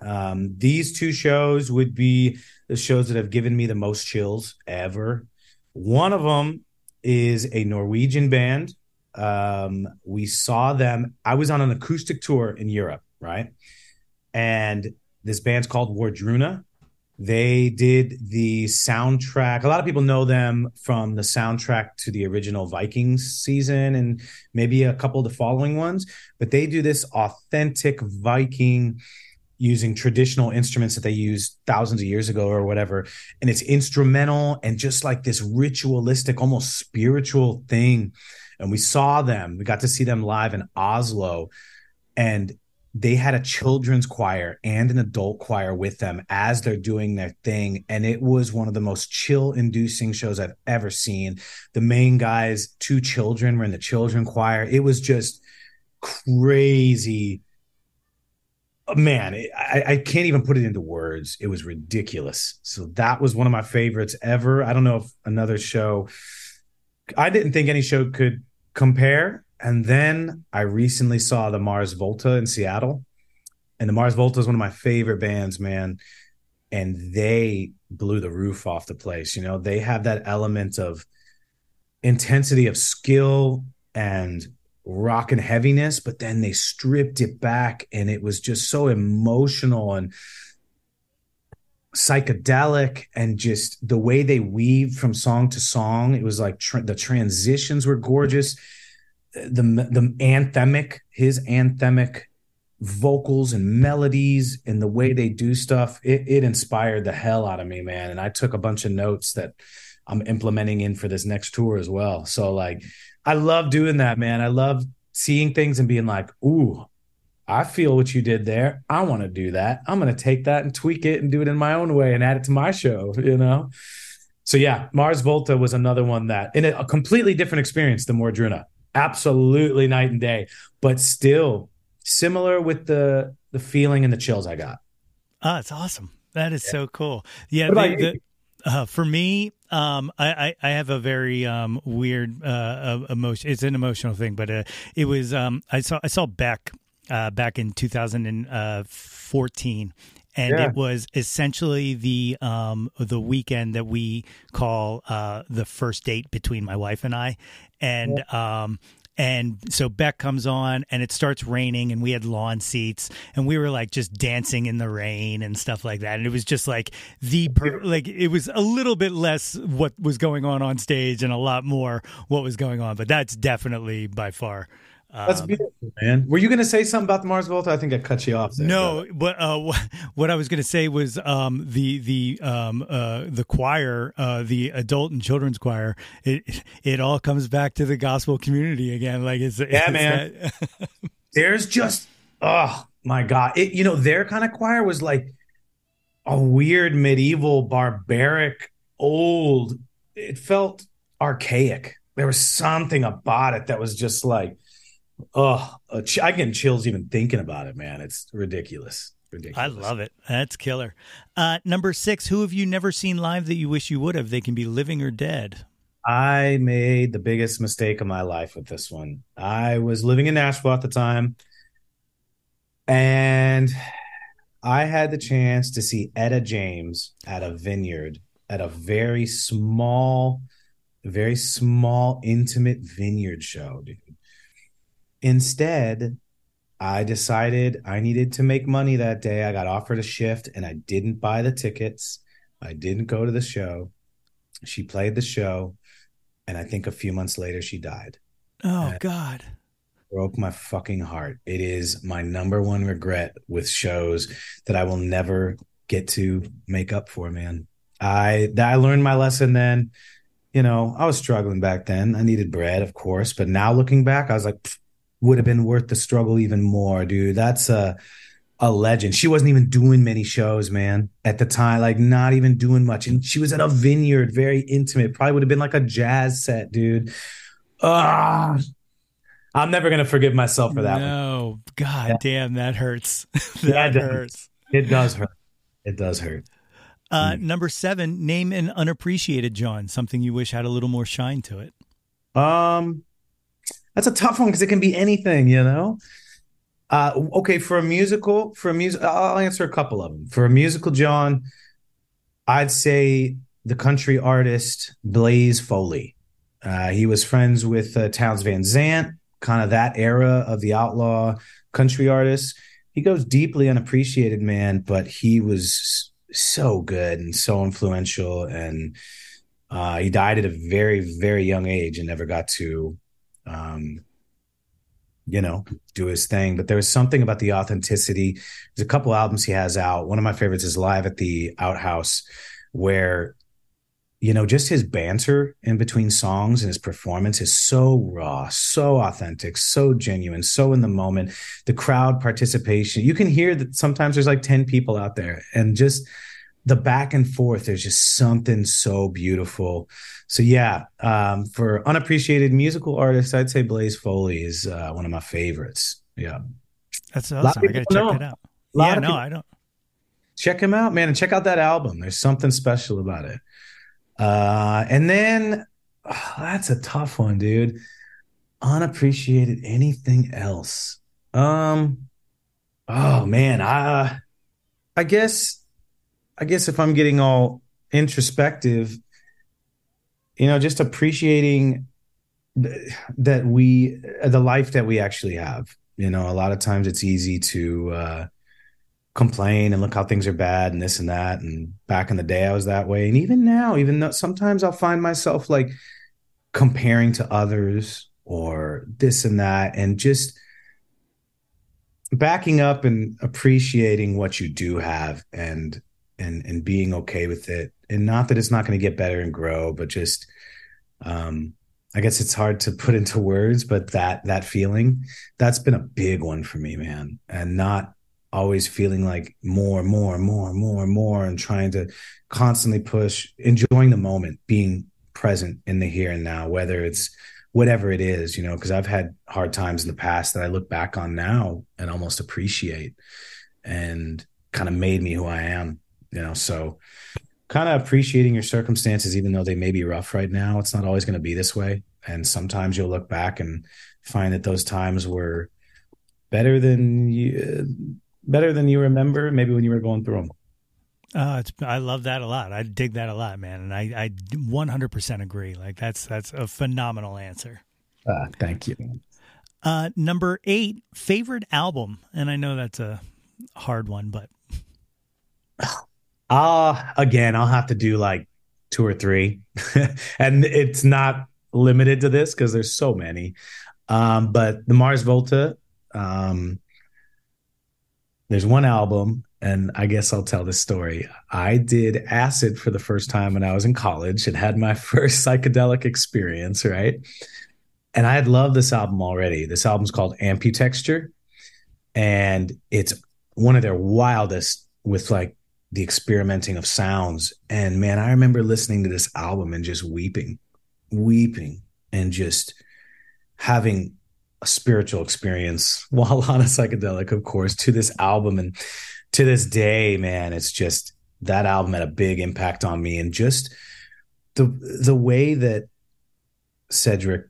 Um, these two shows would be the shows that have given me the most chills ever. One of them is a Norwegian band. Um, we saw them. I was on an acoustic tour in Europe, right? And this band's called Wardruna. They did the soundtrack. A lot of people know them from the soundtrack to the original Vikings season and maybe a couple of the following ones, but they do this authentic Viking using traditional instruments that they used thousands of years ago or whatever. And it's instrumental and just like this ritualistic, almost spiritual thing. And we saw them, we got to see them live in Oslo. And they had a children's choir and an adult choir with them as they're doing their thing. And it was one of the most chill inducing shows i've ever seen. The main guys two children were in the children choir. It was just crazy. Uh, man I, I can't even put it into words. It was ridiculous. So that was one of my favorites ever. I don't know if another show i didn't think any show could compare and then I recently saw the Mars Volta in Seattle. And the Mars Volta is one of my favorite bands, man. And they blew the roof off the place. You know, they have that element of intensity of skill and rock and heaviness, but then they stripped it back and it was just so emotional and psychedelic and just the way they weave from song to song. It was like tra- the transitions were gorgeous the the anthemic, his anthemic vocals and melodies and the way they do stuff, it, it inspired the hell out of me, man. And I took a bunch of notes that I'm implementing in for this next tour as well. So like I love doing that, man. I love seeing things and being like, ooh, I feel what you did there. I want to do that. I'm going to take that and tweak it and do it in my own way and add it to my show, you know? So yeah, Mars Volta was another one that in a, a completely different experience than Wardruna absolutely night and day, but still similar with the the feeling and the chills I got. Oh, it's awesome. That is yeah. so cool. Yeah, the, the, uh, for me, um, I, I, I, have a very um, weird uh, emotion. It's an emotional thing, but uh, it was um, I saw I saw Beck uh, back in 2014, and yeah. it was essentially the um, the weekend that we call uh, the first date between my wife and I, and yeah. um, and so Beck comes on and it starts raining and we had lawn seats and we were like just dancing in the rain and stuff like that and it was just like the per- like it was a little bit less what was going on on stage and a lot more what was going on but that's definitely by far that's um, beautiful, man. Were you going to say something about the Mars Volta? I think I cut you off. There, no, but uh, what I was going to say was um, the the um, uh, the choir, uh, the adult and children's choir. It it all comes back to the gospel community again. Like it's yeah, it's man. That... There's just oh my god, it you know their kind of choir was like a weird medieval barbaric old. It felt archaic. There was something about it that was just like Oh, I get chills even thinking about it, man. It's ridiculous. Ridiculous. I love it. That's killer. Uh, number six, who have you never seen live that you wish you would have? They can be living or dead. I made the biggest mistake of my life with this one. I was living in Nashville at the time, and I had the chance to see Etta James at a vineyard at a very small, very small, intimate vineyard show, dude. Instead, I decided I needed to make money that day. I got offered a shift and I didn't buy the tickets. I didn't go to the show. She played the show. And I think a few months later, she died. Oh, and God. Broke my fucking heart. It is my number one regret with shows that I will never get to make up for, man. I I learned my lesson then. You know, I was struggling back then. I needed bread, of course, but now looking back, I was like, would have been worth the struggle even more, dude. That's a a legend. She wasn't even doing many shows, man, at the time, like not even doing much. And she was at a vineyard, very intimate. Probably would have been like a jazz set, dude. Ah, I'm never gonna forgive myself for that. No, one. God yeah. damn, that hurts. that yeah, hurts. It does hurt. It does hurt. Uh, mm. Number seven, name an unappreciated jawn. Something you wish had a little more shine to it. Um, that's a tough one because it can be anything, you know. Uh, okay, for a musical, for a music, I'll answer a couple of them. For a musical, jawn, I'd say the country artist Blaze Foley. Uh, he was friends with uh, Townes Van Zandt, kind of that era of the outlaw country artists. He goes deeply unappreciated, man, but he was so good and so influential. And uh, he died at a very, very young age and never got to um, you know, do his thing. But there was something about the authenticity. There's a couple albums he has out. One of my favorites is Live at the Outhouse, where, you know, just his banter in between songs and his performance is so raw, so authentic, so genuine, so in the moment. The crowd participation, you can hear that sometimes there's like 10 people out there and just the back and forth, there's just something so beautiful so yeah, um, for unappreciated musical artists, I'd say Blaze Foley is uh, one of my favorites. Yeah, that's awesome. I gotta check know. that out. Yeah, no, I don't. Check him out, man, and check out that album. There's something special about it. Uh, and then oh, that's a tough one, dude. Unappreciated anything else? Um, oh man, I, I guess, I guess if I'm getting all introspective you know, just appreciating that we the life that we actually have. You know, a lot of times it's easy to uh, complain and look how things are bad and this and that. And back in the day, I was that way. And even now, even though sometimes I'll find myself like comparing to others or this and that, and just backing up and appreciating what you do have and and and being okay with it. And not that it's not going to get better and grow, but just um, I guess it's hard to put into words, but that that feeling that's been a big one for me, man, and not always feeling like more, more, more, more, more, and trying to constantly push, enjoying the moment, being present in the here and now, whether it's whatever it is, you know, because I've had hard times in the past that I look back on now and almost appreciate and kind of made me who I am, you know. So kind of appreciating your circumstances, even though they may be rough right now. It's not always going to be this way. And sometimes you'll look back and find that those times were better than you, better than you remember, maybe when you were going through them. Uh, it's, I love that a lot. I dig that a lot, man, and I, I 100% agree. Like that's that's a phenomenal answer. Uh, thank you. Uh, number eight, favorite album, and I know that's a hard one, but Uh again, I'll have to do like two or three. and it's not limited to this because there's so many. Um, but the Mars Volta, um, there's one album, and I guess I'll tell this story. I did acid for the first time when I was in college and had my first psychedelic experience, right? And I had loved this album already. This album's called Amputechture, and it's one of their wildest with like the experimenting of sounds. And man, I remember listening to this album and just weeping, weeping, and just having a spiritual experience while on a psychedelic, of course, to this album. And to this day, man, it's just that album had a big impact on me. And just the the way that Cedric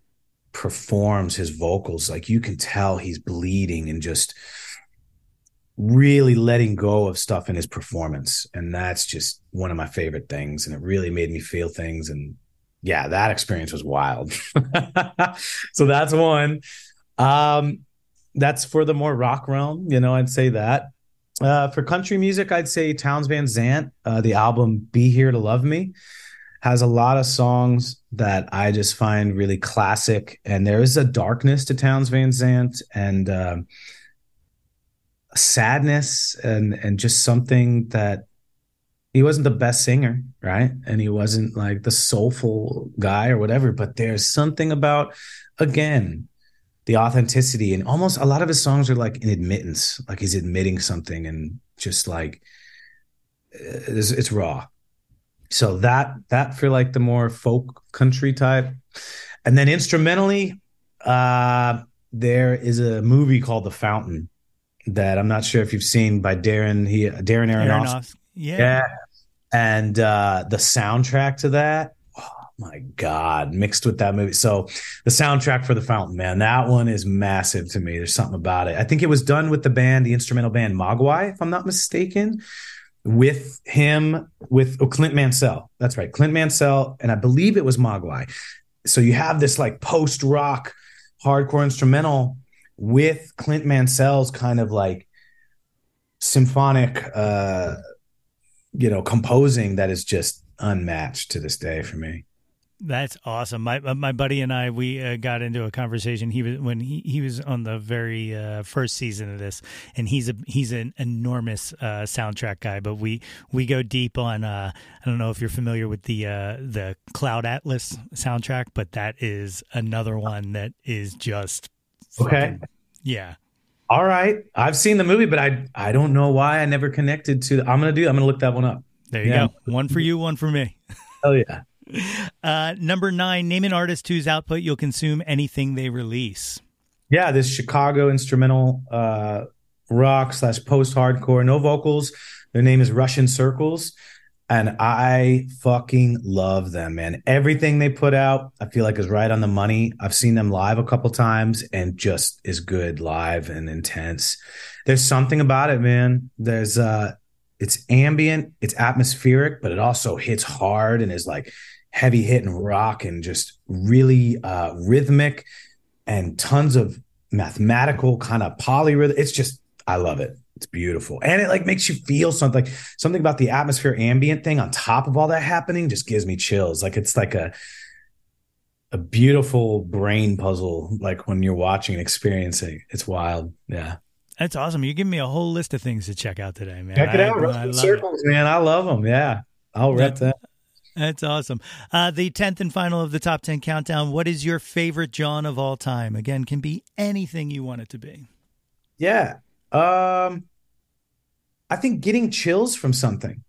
performs his vocals, like you can tell he's bleeding and just really letting go of stuff in his performance. And that's just one of my favorite things. And it really made me feel things. And yeah, that experience was wild. so that's one. Um, that's for the more rock realm, you know, I'd say that. Uh, for country music, I'd say Townes Van Zandt, uh, the album Be Here to Love Me, has a lot of songs that I just find really classic. And there is a darkness to Townes Van Zandt. And, uh, sadness and and just something that he wasn't the best singer, right? And he wasn't like the soulful guy or whatever, but there's something about again the authenticity and almost a lot of his songs are like an admittance, like he's admitting something and just like it's, it's raw. So that that for like the more folk country type. And then instrumentally, uh there is a movie called The Fountain that I'm not sure if you've seen by Darren he Darren Aronofsky. Yeah. yeah. And uh the soundtrack to that, oh, my god, mixed with that movie. So the soundtrack for The Fountain, man, that one is massive to me. There's something about it. I think it was done with the band, the instrumental band Mogwai, if I'm not mistaken, with him with oh, Clint Mansell. That's right, Clint Mansell, and I believe it was Mogwai. So you have this like post rock hardcore instrumental with Clint Mansell's kind of like symphonic uh you know composing that is just unmatched to this day for me that's awesome. My uh, my buddy and I we uh, got into a conversation. He was when he, he was on the very uh, first season of this, and he's a he's an enormous uh, soundtrack guy. But we we go deep on. Uh, I don't know if you're familiar with the uh, the Cloud Atlas soundtrack, but that is another one that is just okay. Fucking, yeah. All right, I've seen the movie, but I I don't know why I never connected to. I'm gonna do. I'm gonna look that one up. There you yeah. go. One for you, one for me. Oh yeah. Uh, number nine, name an artist whose output you'll consume anything they release. Yeah, this Chicago instrumental uh, rock slash post hardcore, no vocals. Their name is Russian Circles. And I fucking love them, man. Everything they put out, I feel like is right on the money. I've seen them live a couple times and just is good live and intense. There's something about it, man. There's uh it's ambient, it's atmospheric, but it also hits hard and is like heavy hitting rock and just really uh, rhythmic and tons of mathematical kind of polyrhythm. It's just, I love it. It's beautiful. And it like makes you feel something, something about the atmosphere ambient thing on top of all that happening just gives me chills. Like it's like a, a beautiful brain puzzle, like when you're watching and experiencing. It's wild. Yeah. That's awesome. You give me a whole list of things to check out today, man. Check it out. I, I circles, it. man. I love them. Yeah. I'll rep that. That's awesome. Uh, the 10th and final of the top 10 countdown. What is your favorite Jawn of all time? Again, can be anything you want it to be. Yeah. Um, I think getting chills from something,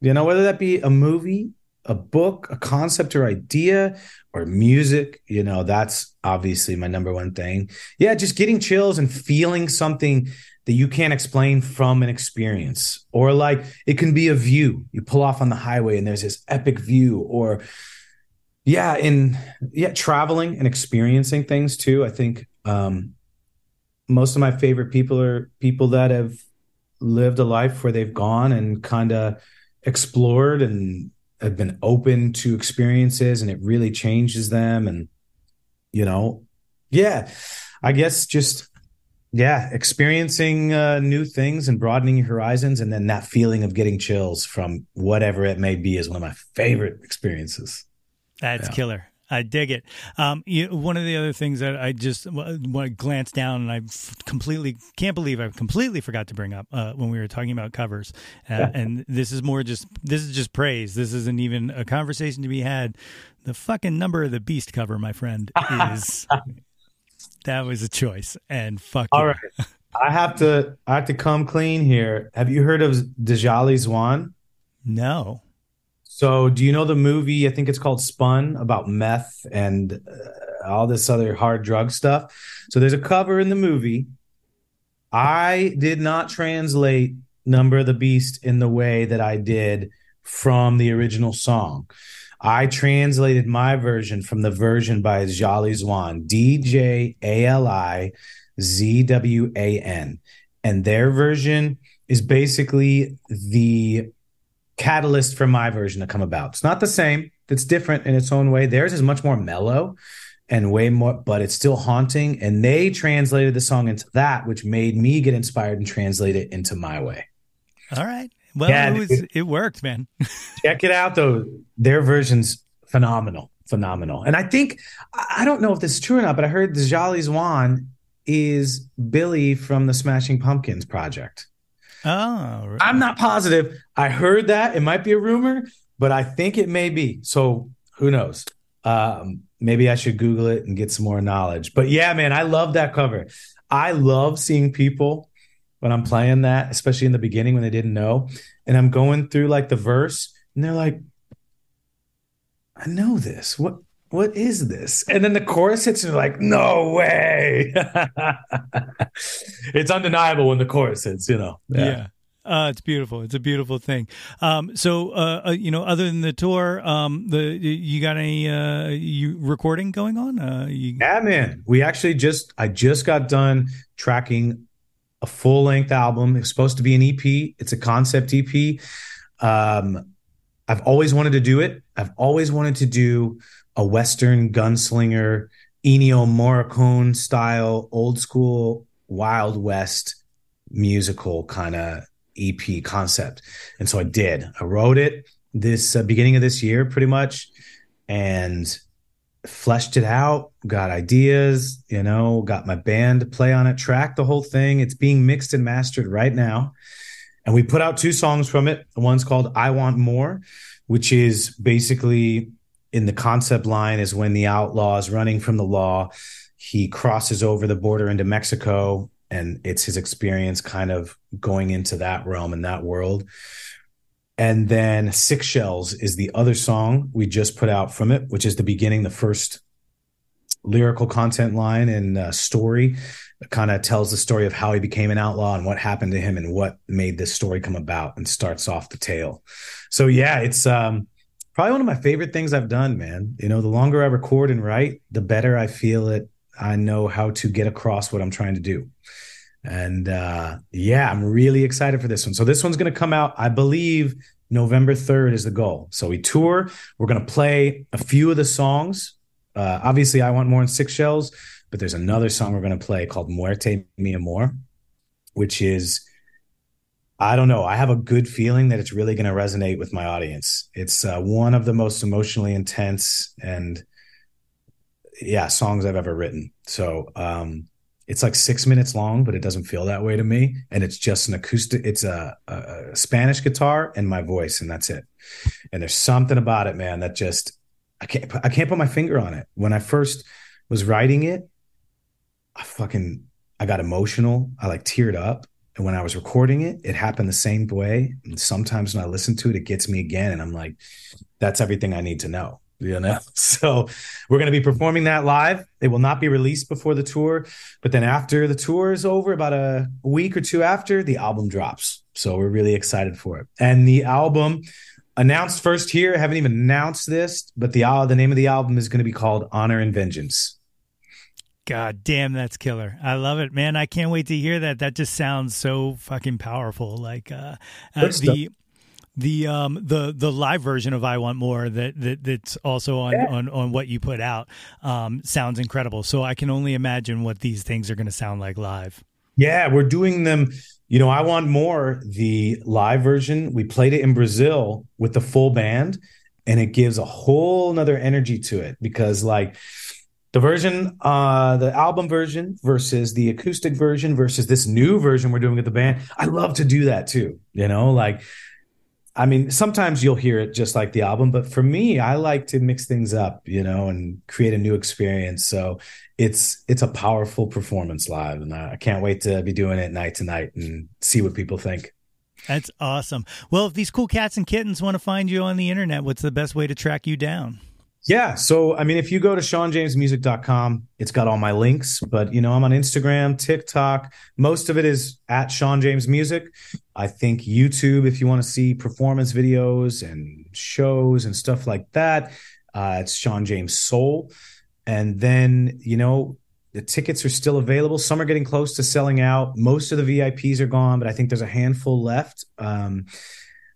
you know, whether that be a movie, a book, a concept or idea, or music, you know, that's obviously my number one thing. Yeah, just getting chills and feeling something that you can't explain from an experience. Or like it can be a view. You pull off on the highway and there's this epic view or yeah in yeah traveling and experiencing things too. I think um most of my favorite people are people that have lived a life where they've gone and kind of explored and have been open to experiences and it really changes them and you know yeah i guess just yeah experiencing uh, new things and broadening your horizons and then that feeling of getting chills from whatever it may be is one of my favorite experiences that's yeah. killer I dig it. Um, you, one of the other things that I just want to glance down and I completely can't believe I completely forgot to bring up uh, when we were talking about covers. Uh, yeah. And this is more just this is just praise. This isn't even a conversation to be had. The fucking number of the beast cover, my friend, is that was a choice, and fuck. All right, I have to. I have to come clean here. Have you heard of Djali Zwan? No. So, do you know the movie? I think it's called Spun about meth and uh, all this other hard drug stuff. So, there's a cover in the movie. I did not translate Number of the Beast in the way that I did from the original song. I translated my version from the version by Djali Zwan, D J A L I Z W A N. And their version is basically the catalyst for my version to come about. It's not the same, it's different in its own way. Theirs is much more mellow and way more, but it's still haunting. And they translated the song into that, which made me get inspired and translate it into my way. All right. Well, yeah, it, was, it worked, man. check it out, though. Their version's phenomenal, phenomenal. And I think I don't know if this is true or not, but I heard the Djali Zwan is Billy from the Smashing Pumpkins project. Oh. I'm not positive. I heard that. It might be a rumor, but I think it may be. So who knows? Um, maybe I should Google it and get some more knowledge. But yeah, man, I love that cover. I love seeing people when I'm playing that, especially in the beginning when they didn't know. And I'm going through like the verse and they're like, I know this. What what is this? And then the chorus hits and you're like, no way. it's undeniable when the chorus hits, you know. Yeah. yeah. Uh, it's beautiful. It's a beautiful thing. Um, so, uh, uh, you know, other than the tour, um, the you got any uh, you recording going on? Uh, you... Yeah, man. We actually just I just got done tracking a full length album. It's supposed to be an EP. It's a concept EP. Um, I've always wanted to do it. I've always wanted to do a Western gunslinger, Ennio Morricone style, old school Wild West musical kind of EP concept. And so I did. I wrote it this uh, beginning of this year, pretty much, and fleshed it out. Got ideas, you know, got my band to play on it, track the whole thing. It's being mixed and mastered right now. And we put out two songs from it. One's called I Want More, which is basically in the concept line is when the outlaw is running from the law. He crosses over the border into Mexico, and it's his experience kind of going into that realm and that world. And then Six Shells is the other song we just put out from it, which is the beginning, the first lyrical content line and uh, story kind of tells the story of how he became an outlaw and what happened to him and what made this story come about and starts off the tale. So yeah, it's um, probably one of my favorite things I've done, man. You know, the longer I record and write, the better I feel it. I know how to get across what I'm trying to do. And uh, yeah, I'm really excited for this one. So this one's going to come out, I believe, November 3rd is the goal. So we tour. We're going to play a few of the songs. Uh, obviously, I want more in Six Shells but there's another song we're going to play called Muerte Mi Amor, which is, I don't know, I have a good feeling that it's really going to resonate with my audience. It's uh, one of the most emotionally intense and, yeah, songs I've ever written. So, um, it's like six minutes long, but it doesn't feel that way to me. And it's just an acoustic, it's a, a, Spanish guitar and my voice, and that's it. And there's something about it, man, that just, I can't, I can't put my finger on it. When I first was writing it, I fucking I got emotional. I like teared up. And when I was recording it, it happened the same way. And sometimes when I listen to it, it gets me again. And I'm like, that's everything I need to know. You know? So we're going to be performing that live. It will not be released before the tour. But then after the tour is over, about a week or two after, the album drops. So we're really excited for it. And the album announced first here. I haven't even announced this, but the the name of the album is going to be called Honor and Vengeance. God damn, that's killer. I love it, man. I can't wait to hear that. That just sounds so fucking powerful. Like uh, uh the the um the the live version of I Want More that, that that's also on, yeah. on on what you put out um sounds incredible. So I can only imagine what these things are going to sound like live. Yeah, we're doing them you know, I want more the live version. We played it in Brazil with the full band and it gives a whole nother energy to it because like the version uh the album version versus the acoustic version versus this new version we're doing with the band i love to do that too you know? Like i mean sometimes you'll hear it just like the album but for me i like to mix things up you know and create a new experience. So it's it's a powerful performance live and i can't wait to be doing it night to night and see what people think. That's awesome. Well if these cool cats and kittens want to find you on the internet what's the best way to track you down yeah. So, I mean, if you go to ShawnJamesMusic.com, it's got all my links, but, you know, I'm on Instagram, TikTok. Most of it is at Shawn James Music. I think YouTube, if you want to see performance videos and shows and stuff like that, uh, it's Shawn James Soul. And then, you know, the tickets are still available. Some are getting close to selling out. Most of the VIPs are gone, but I think there's a handful left. Um,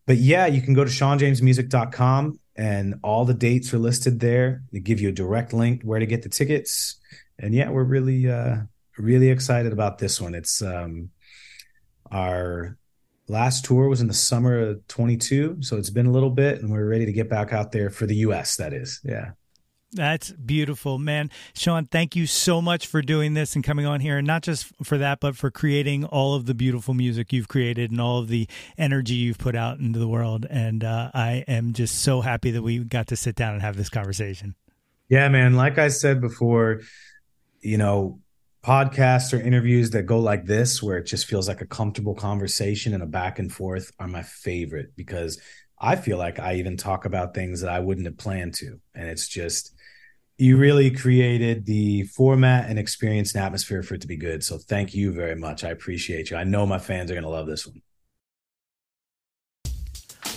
but yeah, you can go to ShawnJamesMusic.com and all the dates are listed there. They give you a direct link where to get the tickets. And yeah, we're really uh really excited about this one. It's um our last tour was in the summer of 22, so it's been a little bit and we're ready to get back out there for the US that is. Yeah. That's beautiful, man. Shawn, thank you so much for doing this and coming on here. And not just for that, but for creating all of the beautiful music you've created and all of the energy you've put out into the world. And uh, I am just so happy that we got to sit down and have this conversation. Yeah, man. Like I said before, you know, podcasts or interviews that go like this, where it just feels like a comfortable conversation and a back and forth, are my favorite because I feel like I even talk about things that I wouldn't have planned to. And it's just, you really created the format and experience and atmosphere for it to be good. So thank you very much. I appreciate you. I know my fans are going to love this one.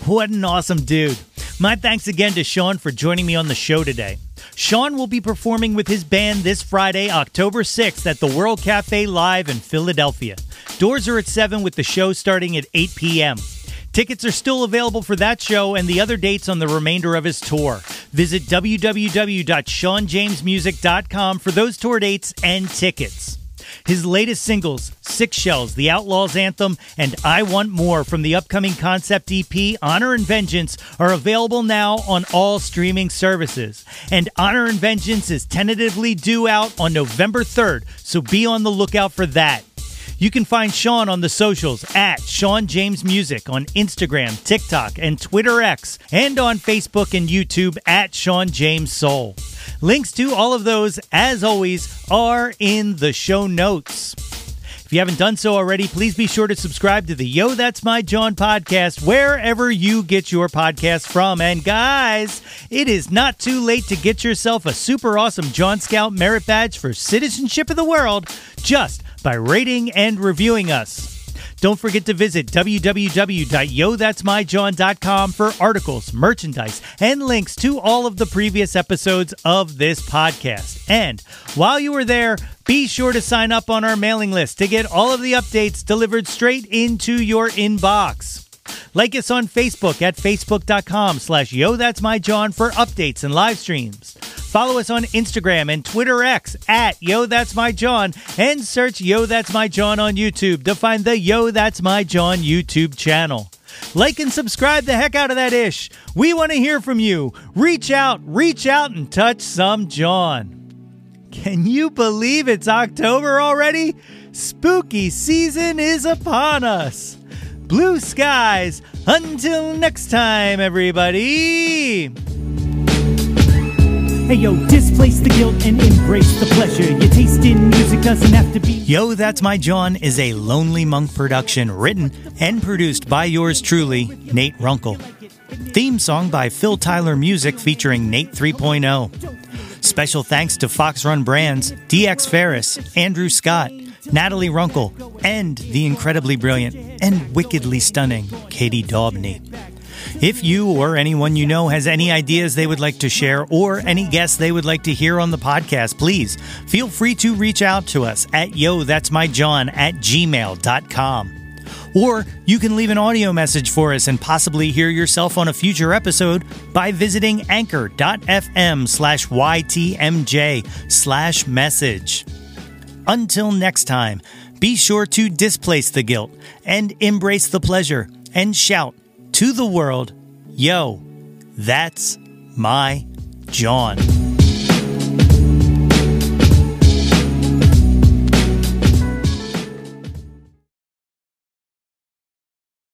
What an awesome dude. My thanks again to Shawn for joining me on the show today. Shawn will be performing with his band this Friday, October 6th at the World Cafe Live in Philadelphia. Doors are at 7 with the show starting at 8 p.m. Tickets are still available for that show and the other dates on the remainder of his tour. Visit www.shawnjamesmusic.com for those tour dates and tickets. His latest singles, Six Shells, The Outlaws Anthem, and I Want More from the upcoming concept EP Honor and Vengeance are available now on all streaming services. And Honor and Vengeance is tentatively due out on November 3rd, so be on the lookout for that. You can find Shawn on the socials at Shawn James Music on Instagram, TikTok, and Twitter X, and on Facebook and YouTube at Shawn James Soul. Links to all of those, as always, are in the show notes. If you haven't done so already, please be sure to subscribe to the Yo That's My Jawn podcast wherever you get your podcast from. And guys, it is not too late to get yourself a super awesome Jawn Scout Merit Badge for Citizenship of the World just by rating and reviewing us. Don't forget to visit www.yothat'smyjawn.com for articles, merchandise, and links to all of the previous episodes of this podcast. And while you are there, be sure to sign up on our mailing list to get all of the updates delivered straight into your inbox. Like us on Facebook at facebook.com slash yo that's my Jawn for updates and live streams. Follow us on Instagram and Twitter X at Yo That's My Jawn and search Yo That's My Jawn on YouTube to find the Yo That's My Jawn YouTube channel. Like and subscribe the heck out of that ish. We want to hear from you. Reach out, reach out and touch some Jawn. Can you believe it's October already? Spooky season is upon us. Blue skies. Until next time, everybody. Hey yo, displace the guilt and embrace the pleasure. Your taste in music doesn't have to be. Yo, That's My Jawn is a Lonely Monk production written and produced by yours truly, Nate Runkle. Theme song by Phil Tyler Music featuring Nate 3.0. Special thanks to Fox Run Brands, DX Ferris, Andrew Scott, Natalie Runkle, and the incredibly brilliant and wickedly stunning Katie Daubney. If you or anyone you know has any ideas they would like to share or any guests they would like to hear on the podcast, please feel free to reach out to us at yo that's my jawn at gmail.com. Or you can leave an audio message for us and possibly hear yourself on a future episode by visiting anchor.fm slash ytmj slash message. Until next time, be sure to displace the guilt and embrace the pleasure and shout to the world, Yo, that's my Jawn.